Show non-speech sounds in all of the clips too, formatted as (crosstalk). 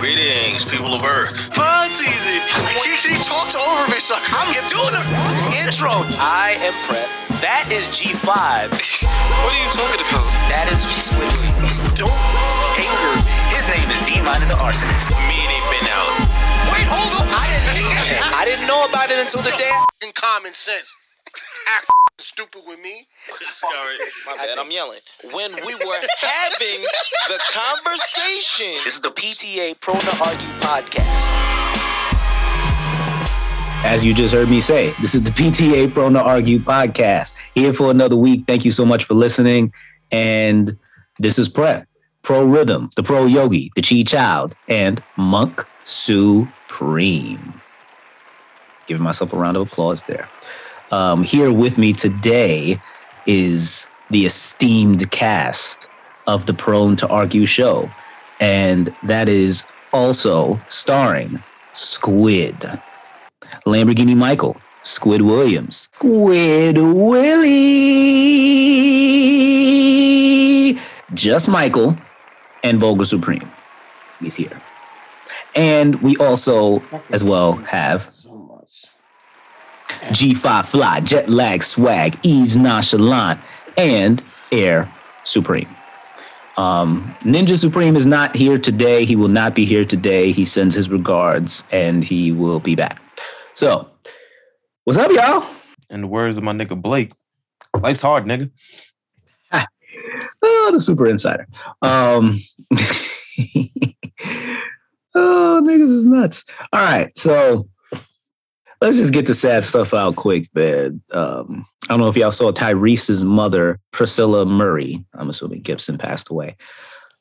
Greetings, people of Earth. Bud season. He, he talks over me, so I'm doing the intro. I am Prep. That is G5. What are you talking about? That is Squidward. Don't anger. His name is D-Mine the Arsonist. Me and ain't been out. Wait, hold on. I didn't, I didn't know about it until the day. In common sense. Act stupid with me. Sorry. My bad, I'm yelling. When we were having the conversation, this is the PTA Prone to Argue podcast. As you just heard me say, this is the PTA Prone to Argue podcast. Here for another week. Thank you so much for listening. And this is Prep, Pro Rhythm, the Pro Yogi, the Chi Child, and Monk Supreme. Giving myself a round of applause there. Um, here with me today is the esteemed cast of the Prone to Argue show. And that is also starring Squid, Lamborghini Michael, Squid Williams, Squid Willie, Just Michael, and Vogel Supreme. He's here. And we also, as well, have G5 Fly, Jet Lag Swag, Eves Nonchalant, and Air Supreme. Um, Ninja Supreme is not here today. He will not be here today. He sends his regards and he will be back. So, what's up, y'all? In the words of my nigga Blake, life's hard, nigga. Oh, the super insider. Um, (laughs) oh, niggas is nuts. All right, so let's just get the sad stuff out quick, man. Um, I don't know if y'all saw Tyrese's mother, Priscilla Murray. I'm assuming Gibson passed away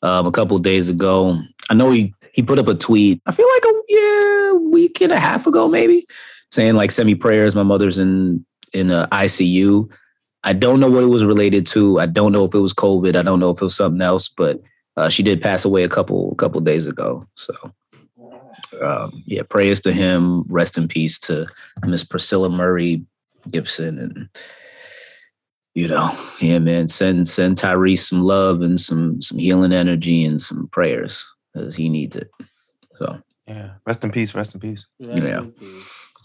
um, a couple days ago. I know he he put up a tweet. I feel like a yeah week and a half ago, maybe, saying like send me prayers. My mother's in in a ICU. I don't know what it was related to. I don't know if it was COVID. I don't know if it was something else, but uh, she did pass away a couple a couple days ago. So um, yeah, prayers to him. Rest in peace to Miss Priscilla Murray Gibson, and you know, yeah, man, send send Tyrese some love and some some healing energy and some prayers because he needs it. So Yeah. Rest in peace. Rest in peace. Yeah.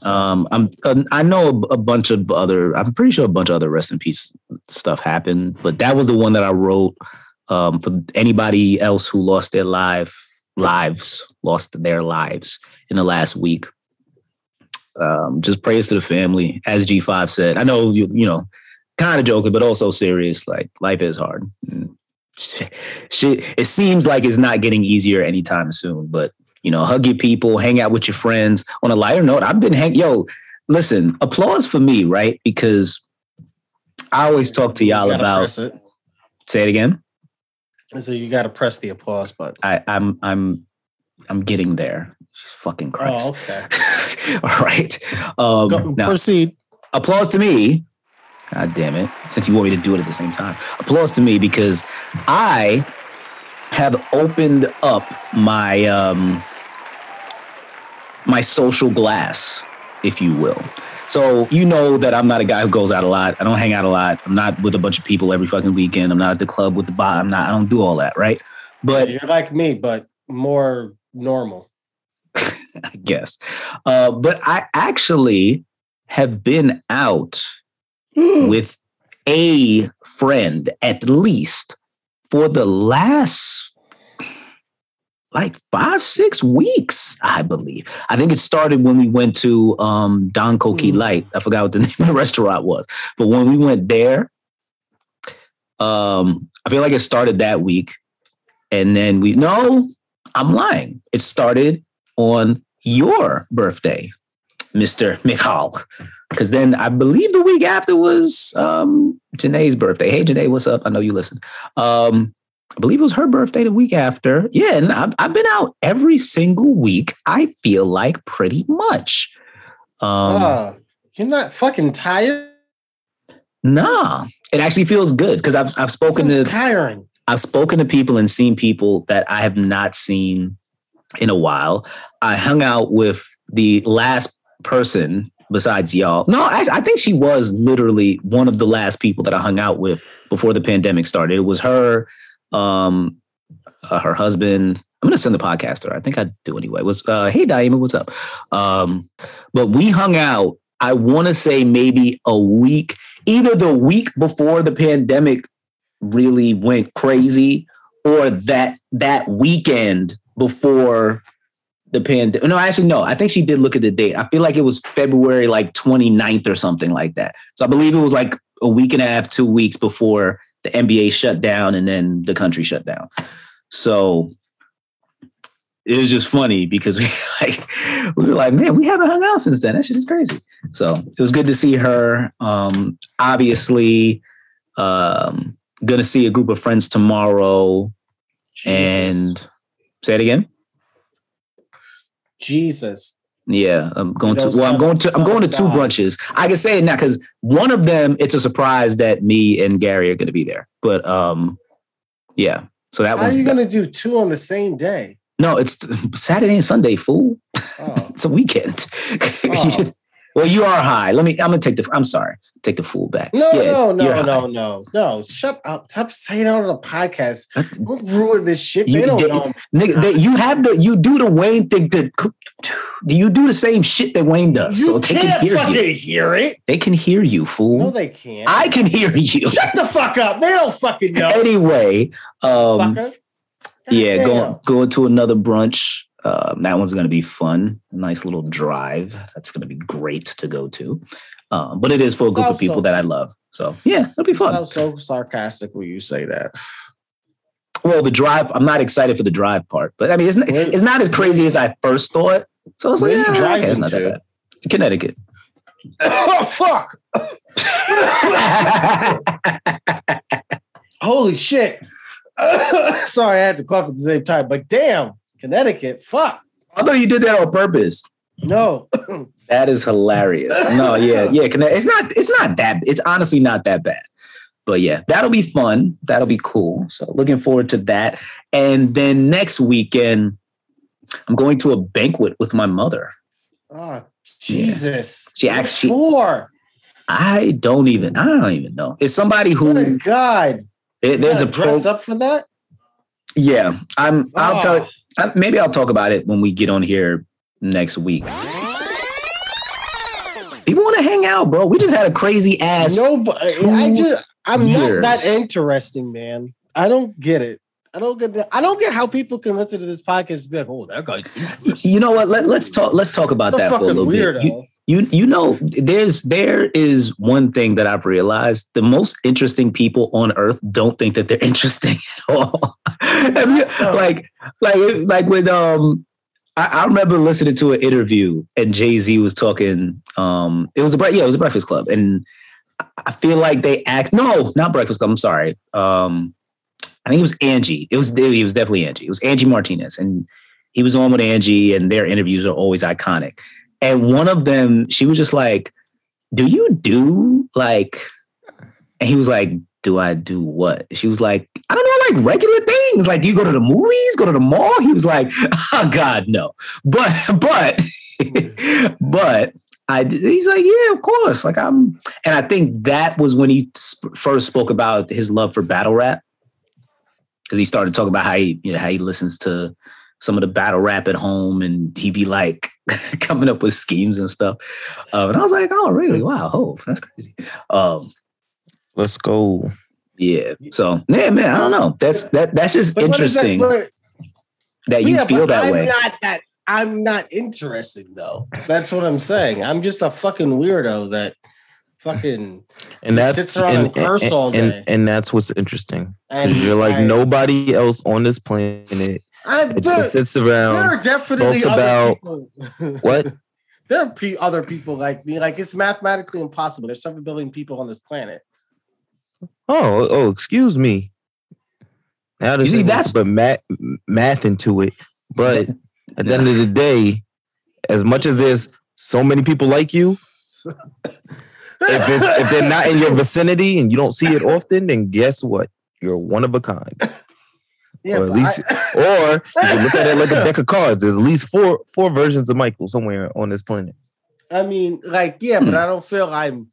um, I'm uh, I know a, a bunch of other. I'm pretty sure a bunch of other rest in peace stuff happened, but that was the one that I wrote um, for anybody else who lost their life lives, lost their lives in the last week. Um, just praise to the family, as G5 said. I know you, you know, kind of joking, but also serious. Like life is hard. And Shit, it seems like it's not getting easier anytime soon. But you know, hug your people, hang out with your friends. On a lighter note, I've been hang. Yo, listen, applause for me, right? Because I always talk to y'all about. Say it again. So you got to press the applause button. I, I'm I'm I'm getting there. Fucking Christ. Oh, okay. (laughs) All right. Um, Go, now, proceed. applause to me. God damn it. Since you want me to do it at the same time. Applause to me because I have opened up my um my social glass, if you will. So you know that I'm not a guy who goes out a lot. I don't hang out a lot. I'm not with a bunch of people every fucking weekend. I'm not at the club with the bar. I'm not, I don't do all that, right? But You're like me, but more normal. (laughs) I guess. Uh, but I actually have been out (gasps) with a friend at least for the last like five, six weeks, I believe. I think it started when we went to um, Don Coquille Mm. Light. I forgot what the (laughs) name of the restaurant was. But when we went there, um, I feel like it started that week. And then we, no, I'm lying. It started on your birthday, Mr. Michal. Because then I believe the week after was um, Janae's birthday. Hey, Janae, what's up? I know you listen. Um, I believe it was her birthday the week after. Yeah, and I've, I've been out every single week. I feel like pretty much. Um, Ah, you're not fucking tired. Nah, it actually feels good because I've I've spoken to tiring. I've spoken to people and seen people that I have not seen in a while. I hung out with the last person besides y'all. No, actually, I think she was literally one of the last people that I hung out with before the pandemic started. It was her, um, uh, her husband. I'm gonna send the podcast her. I think I do anyway. Was uh, hey Daima, what's up? Um, but we hung out. I want to say maybe a week, either the week before the pandemic really went crazy, or that that weekend before the pandemic. No, actually, no. I think she did look at the date. I feel like it was February like 29th or something like that. So I believe it was like a week and a half, two weeks before the NBA shut down and then the country shut down. So it was just funny because (laughs) we like we were like, man, we haven't hung out since then. That shit is crazy. So it was good to see her. Um, obviously, um, gonna see a group of friends tomorrow. And say it again. Jesus. Yeah, I'm going to. Well, I'm going to. I'm going to two brunches. I can say it now because one of them, it's a surprise that me and Gary are going to be there. But um, yeah. So that How are you gonna do two on the same day? no. It's Saturday and Sunday, fool. Oh, (laughs) It's a weekend. (laughs) Oh. well, you are high. Let me. I'm gonna take the. I'm sorry. Take the fool back. no, Yeah, no, no, no, no, no. Shut up. Stop saying it on the podcast. Don't ruin this shit. You- they don't they- know. Nigga, they, you have the. You do the Wayne thing. To, you do the same shit that Wayne does. You so they can hear fucking you. hear it. They can hear you, fool. No, they can't. I can hear you. Shut the fuck up. They don't fucking know. anyway, um, yeah, Goddamn. going going to another brunch. Um, that one's going to be fun. A nice little drive. That's going to be great to go to. Um, but it is for a group of people that I love. So yeah, it'll be fun. So sarcastic when you say that. Well, the drive. I'm not excited for the drive part, but I mean, it's not, Where- it's not as crazy as I first thought. So it's like, yeah, okay, it's not to? that bad. Connecticut. (laughs) oh fuck! (laughs) Holy shit! (coughs) Sorry, I had to cough at the same time. But damn, Connecticut. Fuck. I thought you did that on purpose. No. (coughs) (coughs) That is hilarious. (laughs) No, yeah, yeah. It's not. It's not that. It's honestly not that bad. But yeah, that'll be fun. That'll be cool. So looking forward to that. And then next weekend, I'm going to a banquet with my mother. Oh Jesus. She What asked- she- for. I don't even. I don't even know. It's somebody What a who god. it- there's a pro. dress up for that. Yeah, I'm. I'll Oh. tell. Maybe I'll talk about it when we get on here next week. People want to hang out, bro. We just had a crazy ass. No, but I just I'm years. not that interesting, man. I don't get it. I don't get that. I don't get how people can listen to this podcast and be like, oh, that guy's interesting. You know what? Let, let's talk. Let's talk about a that for a little weirdo. bit. You, you you know, there's there is one thing that I've realized: the most interesting people on earth don't think that they're (laughs) interesting at all. Like like like with um. I, I remember listening to an interview and Jay Z was talking. Um, it was a yeah, it was a Breakfast Club, and I- I feel like they asked no, not Breakfast Club. I'm sorry. Um, I think it was Angie. It was it was definitely Angie. It was Angie Martinez, and he was on with Angie, and their interviews are always iconic. And one of them, she was just like, "Do you do like?" And he was like, "Do I do what?" She was like, "I don't know, like regular things. Like, do you go to the movies? Go to the mall?" He was like, "Oh God, no." But (laughs) but (laughs) but I he's like, "Yeah, of course." Like I'm, and I think that was when he first spoke about his love for battle rap because he started talking about how he you know how he listens to some of the battle rap at home and he'd be like (laughs) coming up with schemes and stuff. Um, and I was like, oh, really? Wow. Oh, that's crazy. Um, Let's go. yeah. So yeah, man, I don't know. That's that that's just But what is that- interesting that, you yeah, feel but that I'm way. Not that I'm not interesting though. That's what I'm saying. I'm just a fucking weirdo that fucking And that's sits around and curse and, all and- day. and that's what's interesting. and You're like I, nobody else on this planet I, that there, just sits there are definitely other about- people. (laughs) What? there are pe- other people like me. Like it's mathematically impossible. There's seven billion people on this planet. Oh, oh, excuse me. Now there's see, that's but math math into it. But (laughs) at the end of the day, as much as there's so many people like you, if it's, if they're not in your (laughs) vicinity and you don't see it often, then guess what? You're one of a kind. yeah, or at least- I- (laughs) Or you can look at it like a deck of cards. There's at least four four versions of Michael somewhere on this planet. I mean, like, yeah, but Hmm. I don't feel I'm.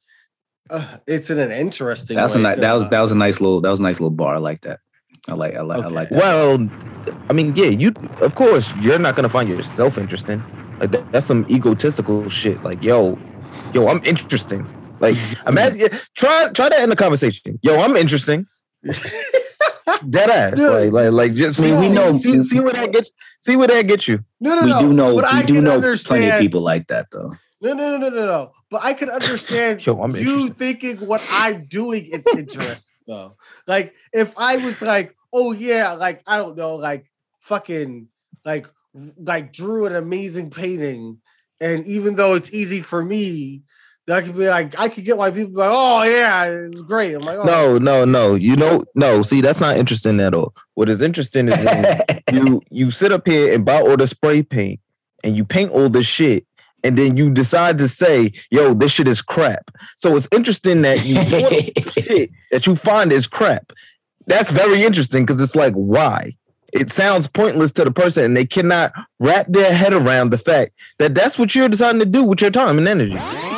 Uh, it's in an interesting. That's a way. nice, It's that was a- that was a nice little that was a nice little bar I like that. I like I like I like that. Well, I mean, yeah, you of course you're not gonna find yourself interesting. Like that, that's some egotistical shit. Like, yo, yo, I'm interesting. Like, (laughs) imagine try try that in the conversation. Yo, I'm interesting. (laughs) Dead ass. Dude. Like, like, like just I mean, we know- see, see where that gets see where that gets you. No, no, we no. do know but I we do can know plenty of people like that though. No, no, no, no, no, no. But I can understand (laughs) Yo, I'm you interested. thinking what I'm doing is (laughs) interesting though. Like if I was like, oh yeah, like I don't know, like fucking like like drew an amazing painting, and even though it's easy for me, that could be like I could get why people like, oh yeah, it's great. I'm like, oh, No, no, no. You know, no. See, that's not interesting at all. What is interesting is when (laughs) you you sit up here and buy all the spray paint and you paint all this shit and then you decide to say yo this shit is crap. So it's interesting that you (laughs) do all the shit that you find is crap. That's very interesting because it's like why? It sounds pointless to the person and they cannot wrap their head around the fact that that's what you're deciding to do with your time and energy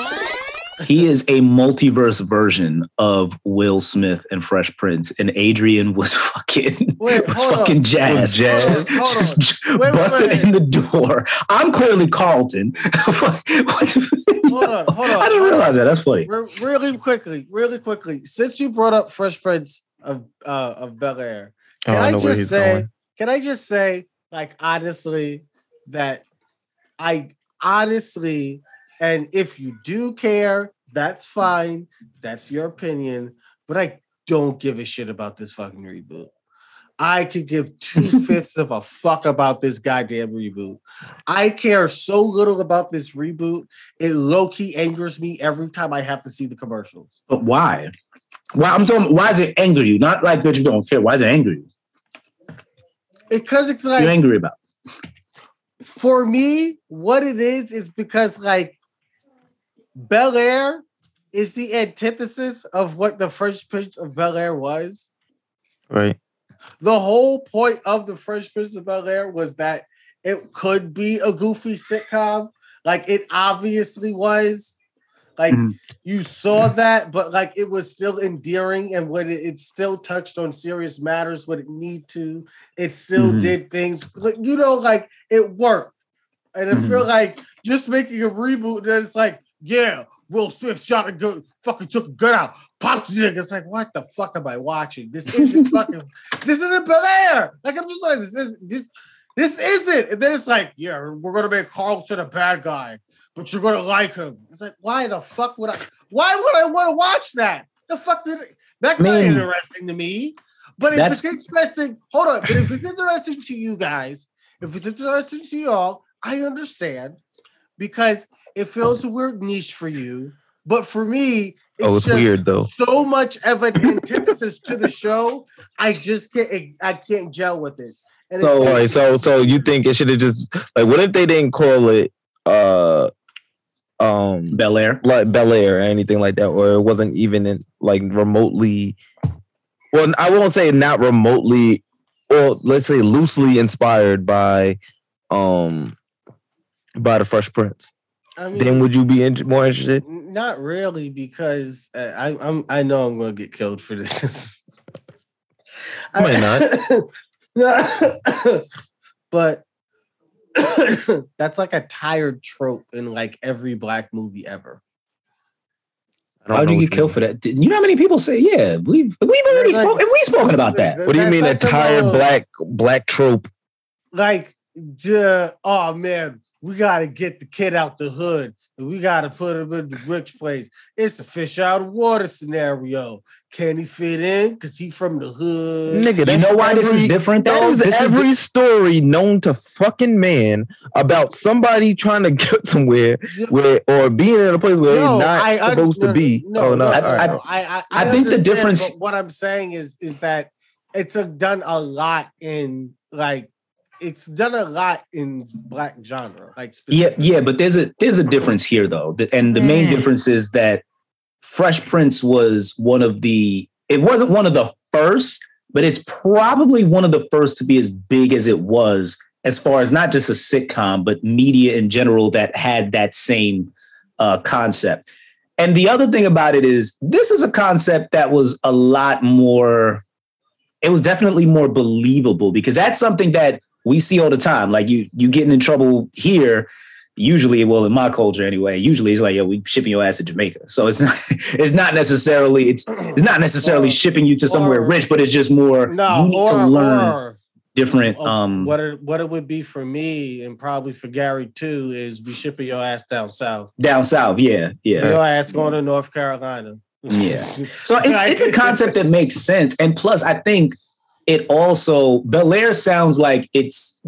he is a multiverse version of Will Smith and Fresh Prince, and Adrian was (laughs) fucking Wait, was hold on. fucking jazz, Was jazz. just, Hold on, hold just Wait, wait, (laughs) busted wait. in the door. I'm clearly Carlton. (laughs) What Hold on, hold on, I didn't hold realize that. That's funny. Re- really quickly, really quickly. Since you brought up Fresh Prince of uh, of Bel Air, Oh, can I I, just say? going. Can I just say, like honestly, that I honestly, and if you do care, that's hmm. fine. That's your opinion. But I don't give a shit about this fucking reboot. I could give two (laughs) fifths of a fuck about this goddamn reboot. I care so little about this reboot. It low key angers me every time I have to see the commercials. But why? Why I'm talking. Why does it anger you? Not like that you don't care. Why does it anger you? Because it's What are you like angry about? for me, what it is is because like Bel Air is the antithesis of what the Fresh Prince of Bel Air was. right The whole point of the Fresh Prince of Bel Air was that it could be a goofy sitcom, like it obviously was. Like Mhm. you saw that, but like it was still endearing, and when it, it still touched on serious matters, what it need to, it still Mhm. did things. Like you know, like it worked. And I feel like just making a reboot, and it's like, yeah, Will Smith shot a gun, fucking took a gun out, popped the nigga. It's like, what the fuck am I watching? This isn't (laughs) fucking, this isn't Bel Air. Like I'm just like, this is this, this isn't. And then it's like, yeah, we're gonna make Carlton a bad guy, but you're gonna like him. It's like, why the fuck would I? Why would I want to watch that? The fuck did it? That's not interesting to me. But if it's interesting, hold on. But if it's interesting to you guys, if it's interesting to y'all, I understand because it feels a weird niche for you. But for me, it's, oh it's just weird though so much of an antithesis to the show. I just can't. I can't gel with it. And So, all it's right so so you think it should have just like what if they didn't call it uh um Bel Air. like Bel Air or anything like that, or it wasn't even in, like remotely. Well, I won't say not remotely, or let's say loosely inspired by, um, by the Fresh Prince. I mean, Then would you be in, more interested? Not really, because uh, I, I'm I know I'm going to get killed for this. You might not. (laughs) but (coughs) that's like a tired trope in like every black movie ever. How don't How would know you get killed for that? You know how many people say, yeah, we've we've already Like- spoken. We've spoken about that. What do you mean a like the tired little- black black trope? Like, the oh man, we got to get the kid out the hood. and We got to put him in the rich place. It's the fish out of water scenario. Can he fit in? Cause he from the hood. Nigga, You know why this is different That though? is This is every di- story known to fucking man about somebody trying to (laughs) get somewhere where or being in a place where No, they're not I un- supposed no, to be. No, oh no, no, I- no, all right. I, I, I think the difference- what I'm saying is, is that it's a, done a lot in like, it's done a lot in black genre. Like, Yeah, yeah, but there's a there's a difference here though, and the main difference is that Fresh Prince was one of the. It wasn't one of the first, but it's probably one of the first to be as big as it was, as far as not just a sitcom, but media in general that had that same uh, concept. And the other thing about it is, this is a concept that was a lot more it was definitely more believable because that's something that we see all the time. Like you you getting in trouble here. Usually, well, in my culture anyway, usually it's like, yo, we shipping your ass to Jamaica. So it's not, (laughs) it's not necessarily, it's it's not necessarily Or- shipping you to somewhere or- rich, but it's just more No, you need or, to learn different um what it what it would be for me and probably for Gary too is we shipping your ass down south. down south. Yeah, yeah. Your ass going to North Carolina. Yeah. (laughs) So it's, it's a concept that makes sense. And plus, I think it also Bel Air sounds like it's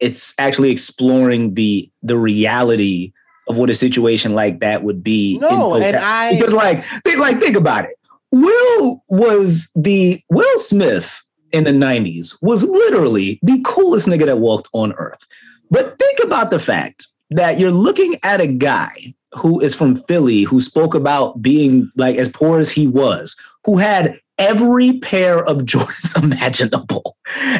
it's actually exploring the the reality of what a situation like that would be. in No, and I because like think like think about it. Will was the Will Smith in the 90s was literally the coolest nigga that walked on earth. But think about the fact that you're looking at a guy who is from Philly who spoke about being like as poor as he was, who had every pair of (laughs) Jordans imaginable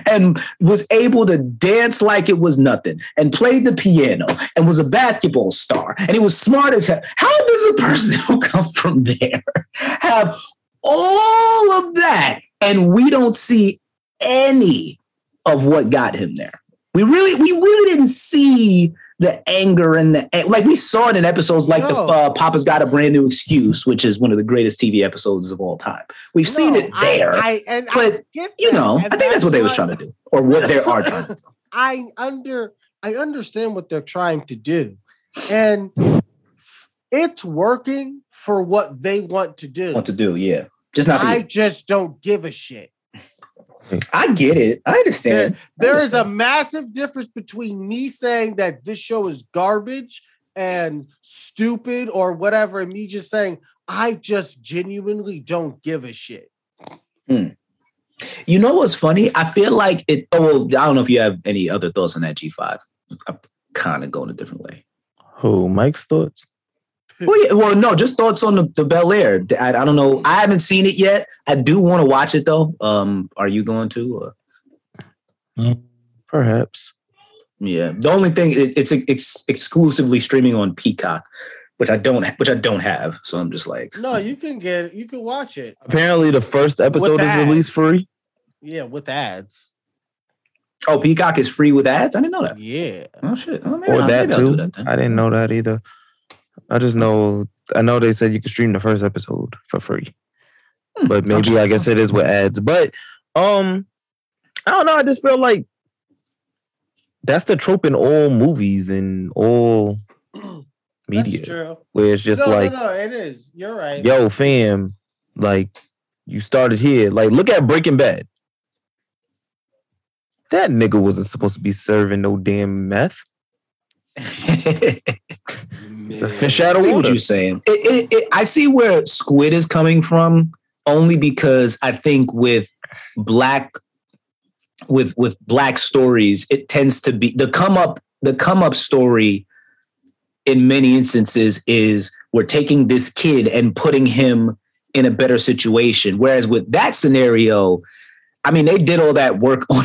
and was able to dance like it was nothing and played the piano and was a basketball star and he was smart as hell. How does a person (laughs) who come from there have all of that and we don't see any of what got him there? We really, we really didn't see the anger and the like. We saw it in episodes like the uh, "Papa's Got a Brand New Excuse," which is one of the greatest TV episodes of all time. We've seen it there, I, I, and but, you know. I think that's what they was trying to do, or what they are trying to (laughs) do. I under I understand what they're trying to do, and it's working for what they want to do. Want to do, yeah. Just not. I you. just don't give a shit. I get it. I understand. There I is a massive difference between me saying that this show is garbage and stupid or whatever, and me just saying I just genuinely don't give a shit. Hmm. You know what's funny? I feel like it. Oh, well, I don't know if you have any other thoughts on that G five. I'm kind of going a different way. Who? Mike's thoughts? Well, yeah, well, no, just thoughts on the, the Bel Air. I, I don't know. I haven't seen it yet. I do want to watch it though. Um, are you going to? Or? Perhaps. Yeah. The only thing it, it's ex- exclusively streaming on Peacock, which I don't, which I don't have. So I'm just like, No, you can get. You can watch it. Apparently, the first episode is at least free. Yeah, with ads. oh, Peacock is free with ads. I didn't know that. Yeah. Oh shit. Oh, maybe Or that maybe I'll do too. that then. I didn't know that either. I just know. I know they said you could stream the first episode for free, Hmm, but maybe I guess it is with ads. But um, I don't know. I just feel like that's the trope in all movies and all (clears throat) media, That's true. where it's just no, like, no, no, it is. You're right. yo, fam, like you started here. Like, look at Breaking Bad. That nigga wasn't supposed to be serving no damn meth. (laughs) It's a fish out of see what water. you're saying. It, it, it, I see where Squid is coming from, only because I think with black, with with black stories, it tends to be the come up. The come up story, in many instances, is we're taking this kid and putting him in a better situation. Whereas with that scenario, I mean, they did all that work (laughs) on.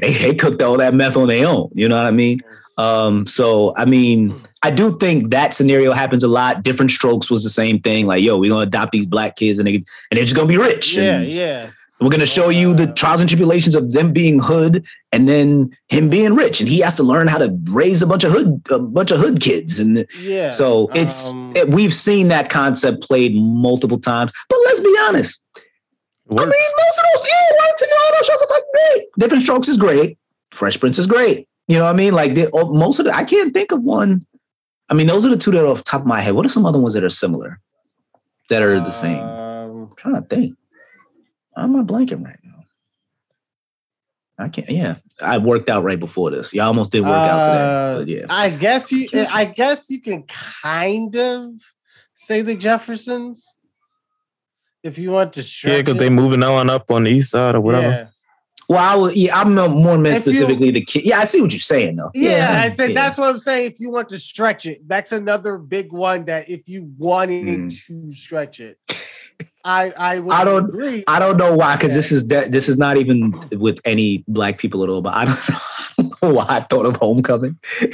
they, they cooked all that meth on their own. You know what I mean? Um, so I mean, I do think that scenario happens a lot. Diff'rent Strokes was the same thing. Like, yo, we're gonna adopt these black kids and they and they're just gonna be rich. Yeah, yeah. We're gonna show you the trials and tribulations of them being hood and then him being rich, and he has to learn how to raise a bunch of hood a bunch of hood kids. And Yeah. so it's um, it- we've seen that concept played multiple times. But let's be honest. I mean, most of those yeah, works and all those shows are fucking great. Diff'rent Strokes is great. Fresh Prince is great. You know what I mean? Like they, oh, most of the, I can't think of one. I mean, those are the two that are off the top of my head. What are some other ones that are similar, that are the same? um, I'm trying to think. I'm not blanking right now. I can't. Yeah, I worked out right before this. Yeah, I almost did work out Uh, today. But yeah, I guess you. I guess you can kind of say the Jeffersons if you want to. Yeah, because they moving on up on the east side or whatever. Yeah. Well, I will, yeah, I'm more meant If you- specifically the kid. Yeah, I see what you're saying though. Yeah, I said yeah. that's what I'm saying. If you want to stretch it, that's another big one that if you wanted Mm. to stretch it, I I would I don't- agree. I don't know why, because Yeah. this is de- this is not even with any black people at all. But I don't, know, I don't know why I thought of Homecoming. (laughs)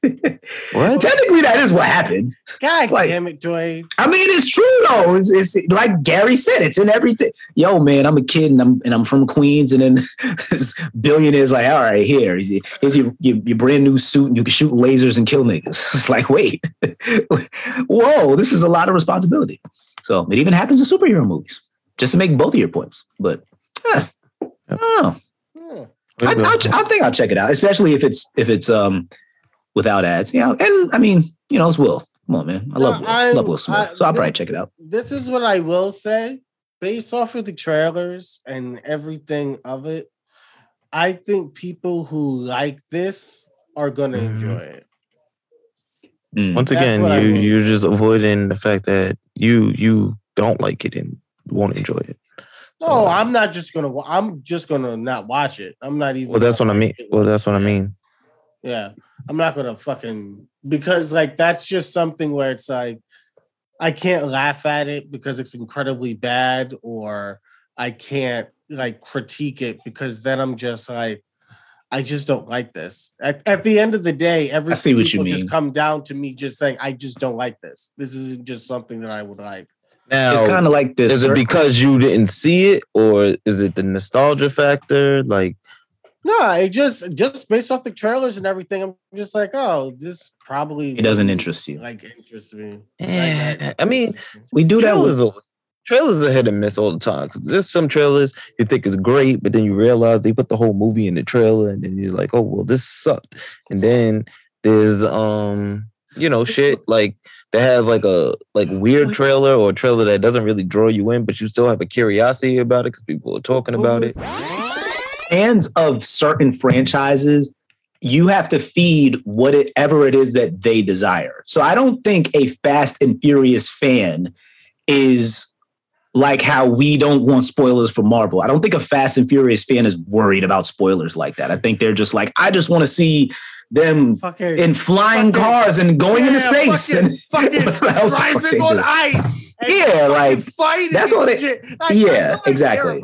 What? Technically, that is what happened. God Like- damn it, Dwayne. I mean, it's true though. It's, it's like Gary said, it's in everything. Yo, man, I'm a kid and I'm and I'm from Queens, and then (laughs) this billionaire's like, all right, here, here's your, your your brand new suit, and you can shoot lasers and kill niggas. (laughs) It's like, wait, (laughs) whoa, this is a lot of responsibility. So it even happens in superhero movies, just to make both of your points. But eh, I don't know. Hmm. I, I'll, I think I'll check it out, especially if it's if it's um without ads. Yeah, and I mean, you know, it's Will. Come on, man. I love Will. I love Will Smith, I- so I'll probably check it out. This is what I will say. Based off of the trailers and everything of it, I think people who like this are gonna Mhm. enjoy it. Mm. Once That's again, you you're just avoiding the fact that you you don't like it and won't enjoy it. No, I'm not just gonna. I'm just gonna not watch it. I'm not even. Well, that's what I mean. Well, that's what I mean. Yeah, I'm not gonna fucking because like that's just something where it's like I can't laugh at it because it's incredibly bad, or I can't like critique it because then I'm just like I just don't like this. At, at the end of the day, every see what you will mean. just come down to me just saying I just don't like this. This isn't just something that I would like. Now, It's kind of like this. is it because you didn't see it, or is it the nostalgia factor? Like, No, it just just based off the trailers and everything, I'm just like, oh, this probably it doesn't interest you. like interest me. eh, Like, I mean, (laughs) We do that with trailers are, trailers are hit and miss all the time. 'Cause there's some trailers you think is great, but then you realize they put the whole movie in the trailer, and then you're like, oh well, this sucked. And then there's um, you know, shit like that has like a like weird trailer or a trailer that doesn't really draw you in, but you still have a curiosity about it because people are talking about it. Fans of certain franchises, you have to feed whatever it is that they desire. So I don't think a Fast and Furious fan is like how we don't want spoilers for Marvel. I don't think a Fast and Furious fan is worried about spoilers like that. I think they're just like, I just want to see them fucking in flying Fucking- cars and going into space (laughs) fucking, and fucking what else the fuck driving on ice. Yeah, like, fighting that's all they-. Like, yeah, that's exactly.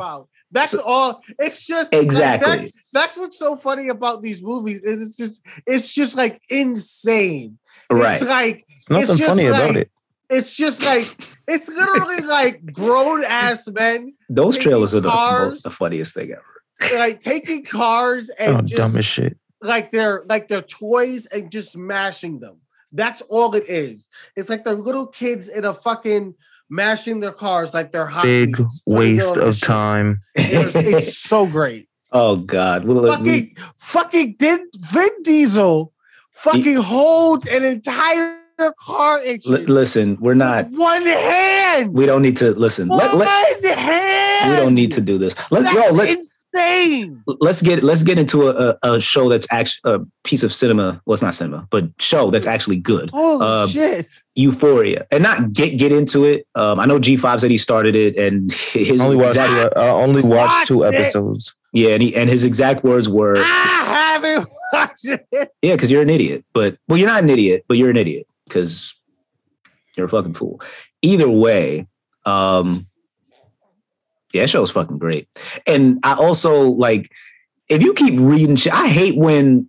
About. That's So- all. It's just like, Exactly. that's, that's what's so funny about these movies. Is it's just it's just like insane. right. It's like There's nothing It's just funny about like- it. it's just like it's literally like grown ass (laughs) men Those trailers are the, cars- the funniest thing ever. like taking cars (laughs) and Oh, just dumb as shit. like they're like they're toys and just smashing them. That's all it is. It's like they're little kids in a fucking mashing their cars like they're hot. Big Wheels, putting it waste of shit. time. It's, it's (laughs) so great. oh God. Well, we- fucking fucking did Vin Diesel fucking hold an entire car and L- listen, we're not. with one hand. We don't need to listen. One Let, let, hand. we don't need to do this. Let's That's yo. Let, insane. let's get let's get into a, a, a show that's actually a piece of cinema. Well, it's not cinema, but show that's actually good. Holy Uh, shit. Euphoria, and not get get into it. Um, I know G Five said he started it, and (laughs) his only watched. exact, two- I only watched two it. episodes. yeah, and, he, and his exact words were, I haven't (laughs) watched it. yeah, because you're an idiot. But well, you're not an idiot, but you're an idiot because you're a fucking fool. Either way, um, yeah, that show was fucking great. And I also like if you keep reading shit, I hate when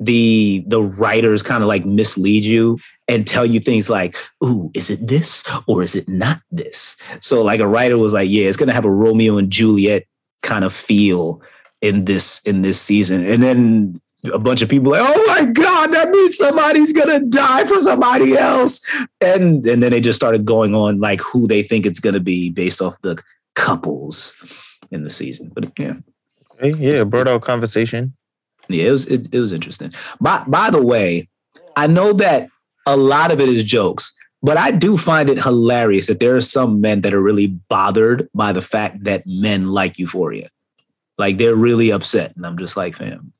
the the writers kind of like mislead you and tell you things like, ooh, is it this or is it not this? So like a writer was like, yeah, it's gonna have a Romeo and Juliet kind of feel in this in this season. And then a bunch of people like, oh my God, that means somebody's gonna die for somebody else. And and then they just started going on like who they think it's gonna be based off the couples in the season. But yeah, Hey, yeah, brought out conversation. yeah, it was it, it was interesting. By by the way, I know that a lot of it is jokes, but I do find it hilarious that there are some men that are really bothered by the fact that men like Euphoria. Like they're really upset, and I'm just like, fam.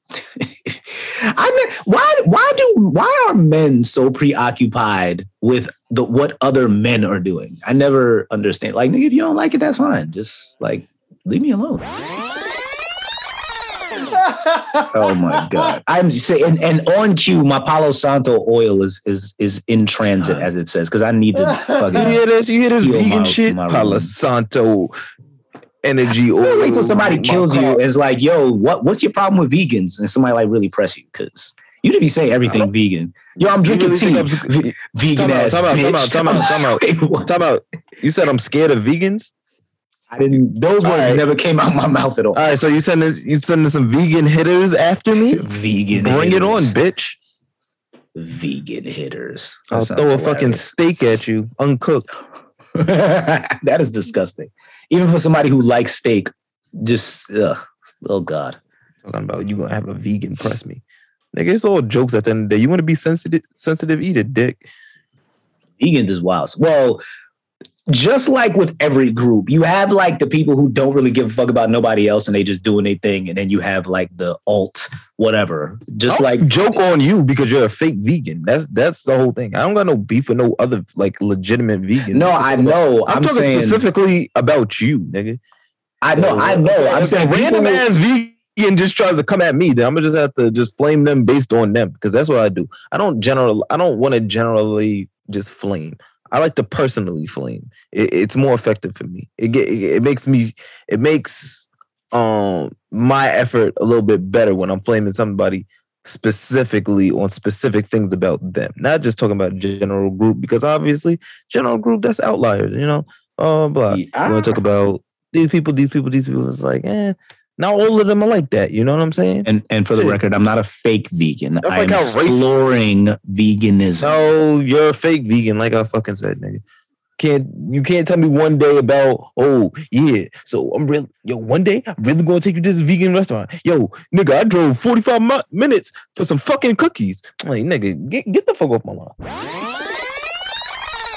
I mean, why why do why are men so preoccupied with the what other men are doing? I never understand. Like, nigga, if you don't like it, that's fine. Just like leave me alone. (laughs) Oh my god! I'm saying, and, and on cue, my Palo Santo oil is is is in transit, as it says, because I need to (laughs) You hear this? You hear this vegan my- shit? my Palo. Santo energy oil. wait till somebody kills car. you is like, "Yo, what what's your problem with vegans?" And somebody like really press you because You should be saying everything vegan. Yo, I'm drinking really tea. I'm sc- vegan Time ass time out, time out, time out, time (laughs) out. Wait, what? Time out. You said I'm scared of vegans. I didn't. Those words right. never came out my mouth at all. All right, so you sending you sending some vegan hitters after me? vegan. Bring it on, bitch. Vegan hitters. That I'll throw a fucking steak at you, uncooked. (laughs) that is disgusting. Even for somebody who likes steak, just ugh, oh god. Talking about you gonna have a vegan press me. Nigga, it's all jokes at the end of the day. You want to be sensitive, sensitive, eat a dick. Vegans is wild. Well, just like with every group, you have like the people who don't really give a fuck about nobody else and they just doing their thing, and then you have like the alt whatever. Just like joke on you because you're a fake vegan. That's that's the whole thing. I don't got no beef with no other like legitimate vegan. no, I know. I'm, I'm, talking saying specifically about you, nigga. I know. I know. I'm saying random people- ass vegan just tries to come at me, then I'm gonna just have to just flame them based on them because that's what I do. I don't general. I don't want to generally just flame. I like to personally flame. It, it's more effective for me. It get it, it makes me. It makes um my effort a little bit better when I'm flaming somebody specifically on specific things about them, not just talking about general group because obviously general group that's outliers. You know, uh, blah. You want to talk about these people, these people, these people. It's like, eh, not all of them are like that. You know what I'm saying? And and for the Shit. record, I'm not a fake vegan. That's I'm like how racist- exploring veganism. No, you're a fake vegan, like I fucking said, nigga. Can't you can't tell me one day about oh yeah so I'm real yo one day I'm really gonna take you to this vegan restaurant yo nigga I drove 45 mi- minutes for some fucking cookies like nigga get get the fuck off my lawn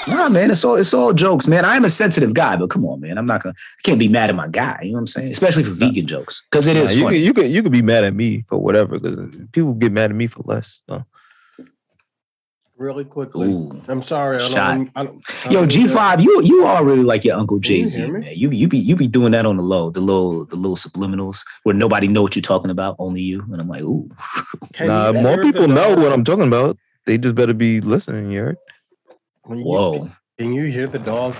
Nah, man, it's all it's all jokes, man. I am a sensitive guy, but come on, man. I'm not gonna I can't be mad at my guy. You know what I'm saying? Especially for vegan jokes. Because it Nah, is you funny. can, you can you can be mad at me for whatever because people get mad at me for less so. Really quickly. Ooh. I'm sorry. I don't, Shot. I don't, I Yo, don't G five, you you are really like your Uncle Jay Z, hear man. You be you be you be doing that on the low, the little the little subliminals where nobody know what you're talking about, only you. And I'm like, ooh, Can Nah, more people know what I'm talking about. They just better be listening. You heard? When you- whoa, Can you hear the dog?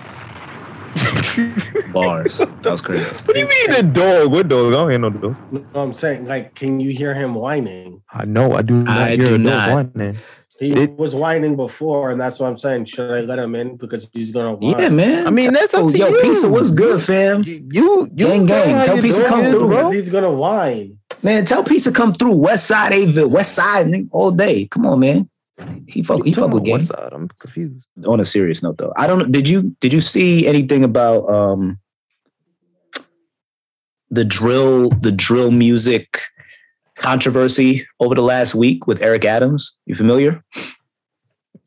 bars. (laughs) That was crazy. What do you mean a dog? What dog? I don't hear no dog. No, I'm saying, like, can you hear him whining? I know. I do not I hear do a dog whining. He It- was whining before, and that's what I'm saying. Should I let him in because he's gonna whine? Yeah, man. I mean, that's up Oh, to yo, you. Pizza, what's good, fam? You you, you Gang, gang. Tell your Pizza come through. bro. Because he's gonna whine. Man, tell Pizza come through West Side Aville, West Side all day. Come on, man. He fuck, he fuck talking with about gang. what side? I'm confused. On a serious note, though, I don't. Did you did you see anything about um the drill the drill music controversy over the last week with Eric Adams? You familiar?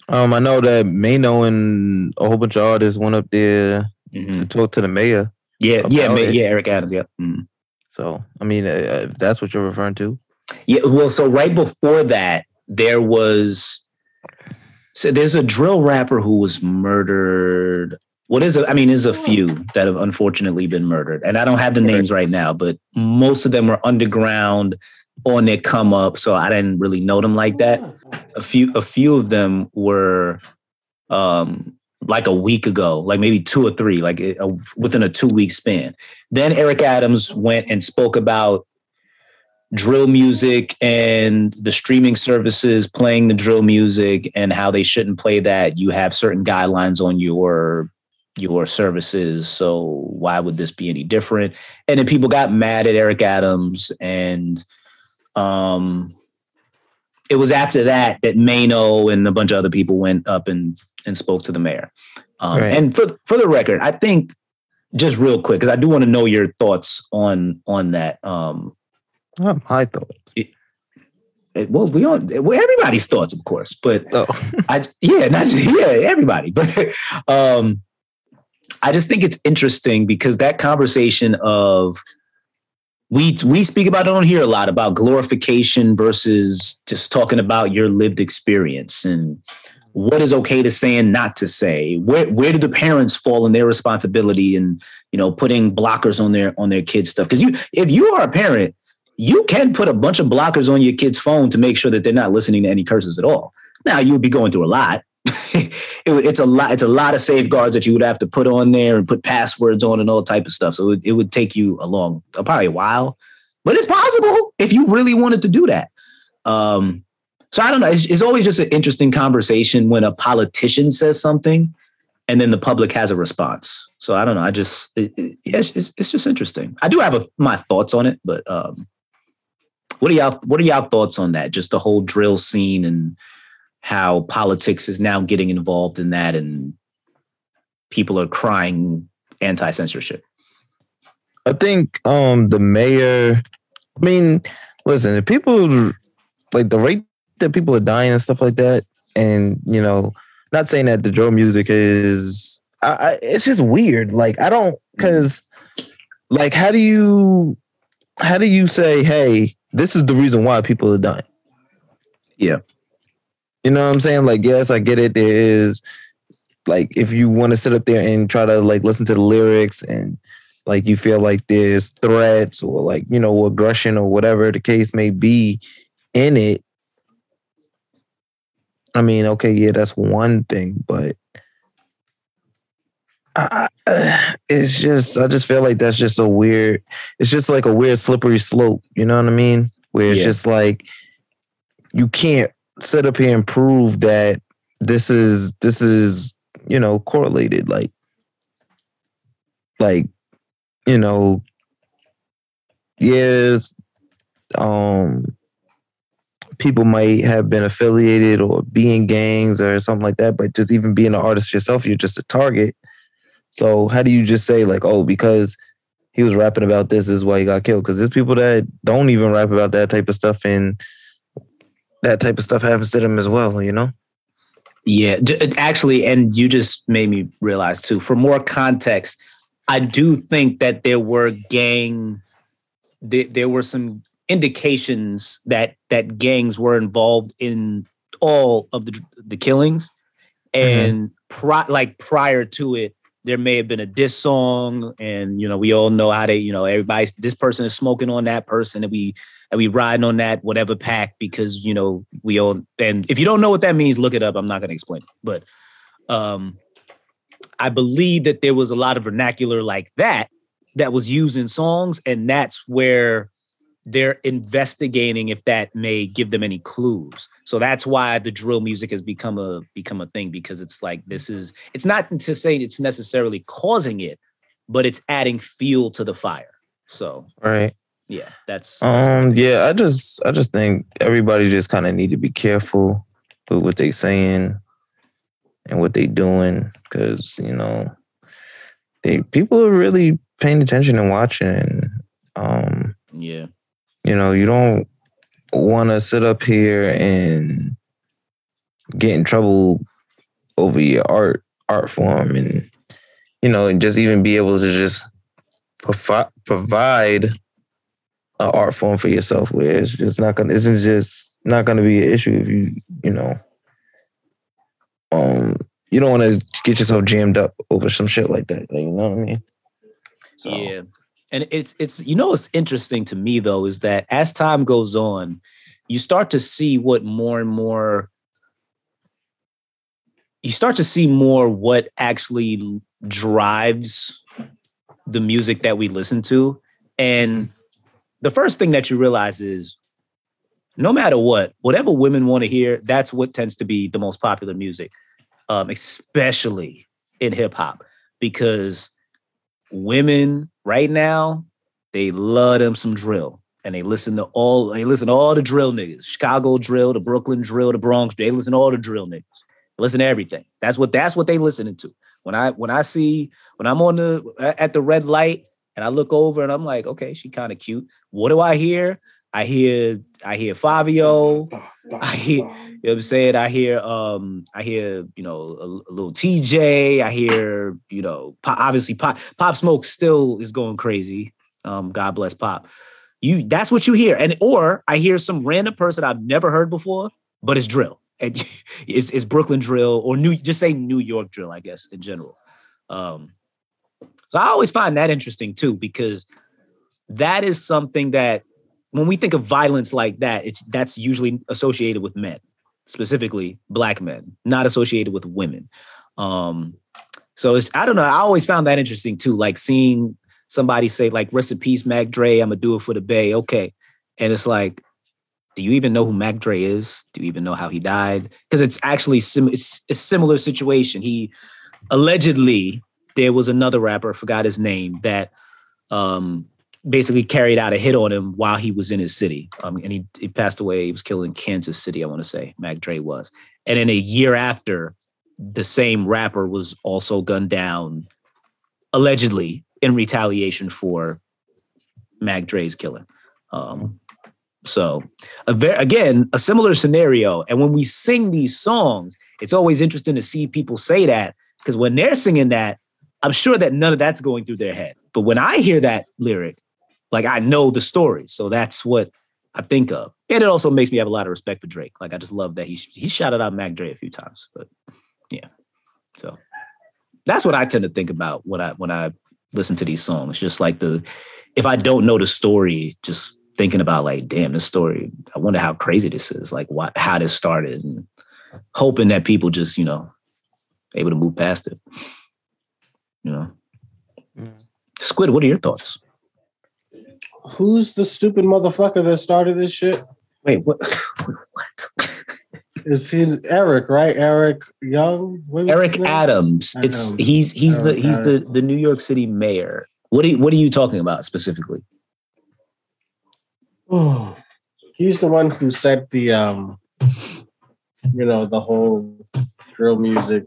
Um, I know that Maino and a whole bunch of artists went up there to talk to the mayor. Yeah, yeah, About ma- yeah. Eric Adams. Yeah. Mm. So, I mean, uh, if that's what you're referring to, Yeah, well, so right before that, there was so there's a drill rapper who was murdered. What is it? I mean, there's a few that have unfortunately been murdered, and I don't have the names right now, but most of them were underground on their come up, so I didn't really know them like that. A few, a few of them were um like a week ago, like maybe two or three, like uh, within a two week span. Then Eric Adams went and spoke about drill music and the streaming services playing the drill music and how they shouldn't play that. You have certain guidelines on your your services, so why would this be any different? And then people got mad at Eric Adams and um it was after that that Maino and a bunch of other people went up and and spoke to the mayor. Um, Right. And for for the record, I think just real quick because I do want to know your thoughts on on that. Um, not my thoughts. it- well, we all well, everybody's thoughts, of course, but Oh, (laughs) I yeah, not just, yeah, everybody, but (laughs) um, I just think it's interesting because that conversation of we we speak about it on here a lot about glorification versus just talking about your lived experience and what is okay to say and not to say. Where where do the parents fall in their responsibility and you know putting blockers on their on their kids stuff? Because you if you are a parent, you can put a bunch of blockers on your kid's phone to make sure that they're not listening to any curses at all. Now you would be going through a lot. (laughs) it, it's a lot. It's a lot of safeguards that you would have to put on there and put passwords on and all type of stuff. So it, would- it would take you a long, probably a while, but it's possible if you really wanted to do that. Um, So I don't know. It's, it's always just an interesting conversation when a politician says something, and then the public has a response. So I don't know. I just it, it's, it's, it's just interesting. I do have a, my thoughts on it, but um, what are y'all what are y'all thoughts on that? Just the whole drill scene and how politics is now getting involved in that, and people are crying anti censorship. I think um the mayor. I mean, listen, if people like the rate that people are dying and stuff like that, and you know, not saying that the drill music is, I, I it's just weird. Like I don't because, like, how do you, how do you say, hey, this is the reason why people are dying? Yeah. You know what I'm saying? Like, yes, I get it. There is like if you want to sit up there and try to like listen to the lyrics and like you feel like there's threats or like you know aggression or whatever the case may be in it i mean okay yeah that's one thing but I, it's just i just feel like that's just a weird it's just like a weird slippery slope you know what i mean where it's Yeah. just like you can't sit up here and prove that this is this is you know correlated like like you know yes um people might have been affiliated or be in gangs or something like that but just even being an artist yourself you're just a target so how do you just say like oh because he was rapping about this, this is why he got killed? Because there's people that don't even rap about that type of stuff and that type of stuff happens to them as well you know? Yeah, d- uh, actually, and you just made me realize too. For more context, I do think that there were gang, there, there were some indications that that gangs were involved in all of the the killings, mm-hmm. and pri- like prior to it, there may have been a diss song, and you know we all know how they, you know, everybody, this person is smoking on that person, and we and we riding on that whatever pack because you know we all and if you don't know what that means look it up. I'm not going to explain it. But um i believe that there was a lot of vernacular like that that was used in songs and that's where they're investigating if that may give them any clues. So that's why the drill music has become a become a thing because it's like this is it's not to say it's necessarily causing it but it's adding fuel to the fire. So right. yeah that's Um, yeah, I just I just think everybody just kind of need to be careful with what they saying and what they doing because you know they people are really paying attention and watching. Um, yeah you know, you don't want to sit up here and get in trouble over your art art form and you know, and just even be able to just provi- provide an art form for yourself where it's just not gonna isn't just not gonna be an issue if you you know um you don't want to get yourself jammed up over some shit like that like, you know what i mean so Yeah. And it's it's you know what's interesting to me though is that as time goes on, you start to see what more and more you start to see more what actually drives the music that we listen to. And the first thing that you realize is no matter what, whatever women want to hear, that's what tends to be the most popular music, um, especially in hip hop, because women right now they love them some drill. And they listen to all they listen to all the drill niggas. Chicago drill the brooklyn drill the bronx they listen to all the drill niggas. They listen to everything. That's what that's what they listening to. When i when i see when i'm on the at the red light and i look over and i'm like okay she kind of cute. What do i hear i hear i hear Fivio I hear, you know what I'm saying? I hear, um, I hear, you know, a, a little TJ. I hear, you know, pop, obviously pop, pop smoke still is going crazy. Um, God bless pop. You, that's what you hear, and or I hear some random person I've never heard before, but it's drill, and (laughs) it's, it's Brooklyn drill or New, just say New York drill, I guess in general. Um, so I always find that interesting too because that is something that when we think of violence like that, it's that's usually associated with men, specifically black men, not associated with women. Um, so it's I don't know. I always found that interesting too, like seeing somebody say like "Rest in peace, Mac Dre." I'm gonna do it for the Bay, okay, and it's like do you even know who Mac Dre is? Do you even know how he died? Because it's actually sim- it's a similar situation. He allegedly there was another rapper, forgot his name, that um, basically carried out a hit on him while he was in his city. Um, and he, he passed away. He was killed in Kansas City, I want to say. Mac Dre was. And then a year after, the same rapper was also gunned down, allegedly in retaliation for Mac Dre's killing. Um, so, a ver- again, a similar scenario. And when we sing these songs, it's always interesting to see people say that because when they're singing that, I'm sure that none of that's going through their head. But when I hear that lyric, like I know the story. So that's what I think of. And it also makes me have a lot of respect for Drake. Like I just love that he he shouted out Mac Dre a few times. But yeah. So that's what I tend to think about when I when I listen to these songs. Just like the if I don't know the story, just thinking about like, damn, this story, I wonder how crazy this is, like what how this started and hoping that people just, you know, able to move past it. You know. Mm. Squid, what are your thoughts? Who's the stupid motherfucker that started this shit? Wait, what? (sighs) what? Is he Eric, right? Eric Young? Eric? Adams. It's he's he's the Eric he's the the New York City mayor. What are you, what are you talking about specifically? Oh, (sighs) he's the one who said the um, you know, the whole drill music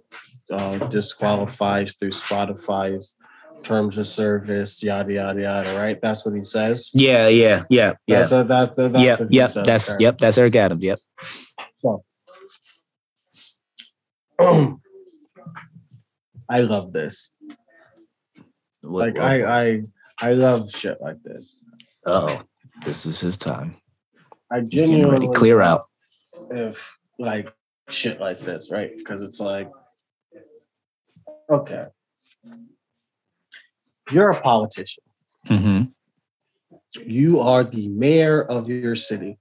uh, disqualifies through Spotify's terms of service, yada yada yada. Right? That's what he says. Yeah, yeah, yeah, yeah. That's, that, that, that's Yep, what he yep. says, That's okay. yep. That's Eric Adams. Yep. (clears throat) I love this. What- Like what- I, I, I love shit like this. oh, this is his time. I He's getting genuinely ready. Clear out. if like shit like this, right? Because it's like, okay, you're a politician. hmm You are the mayor of your city.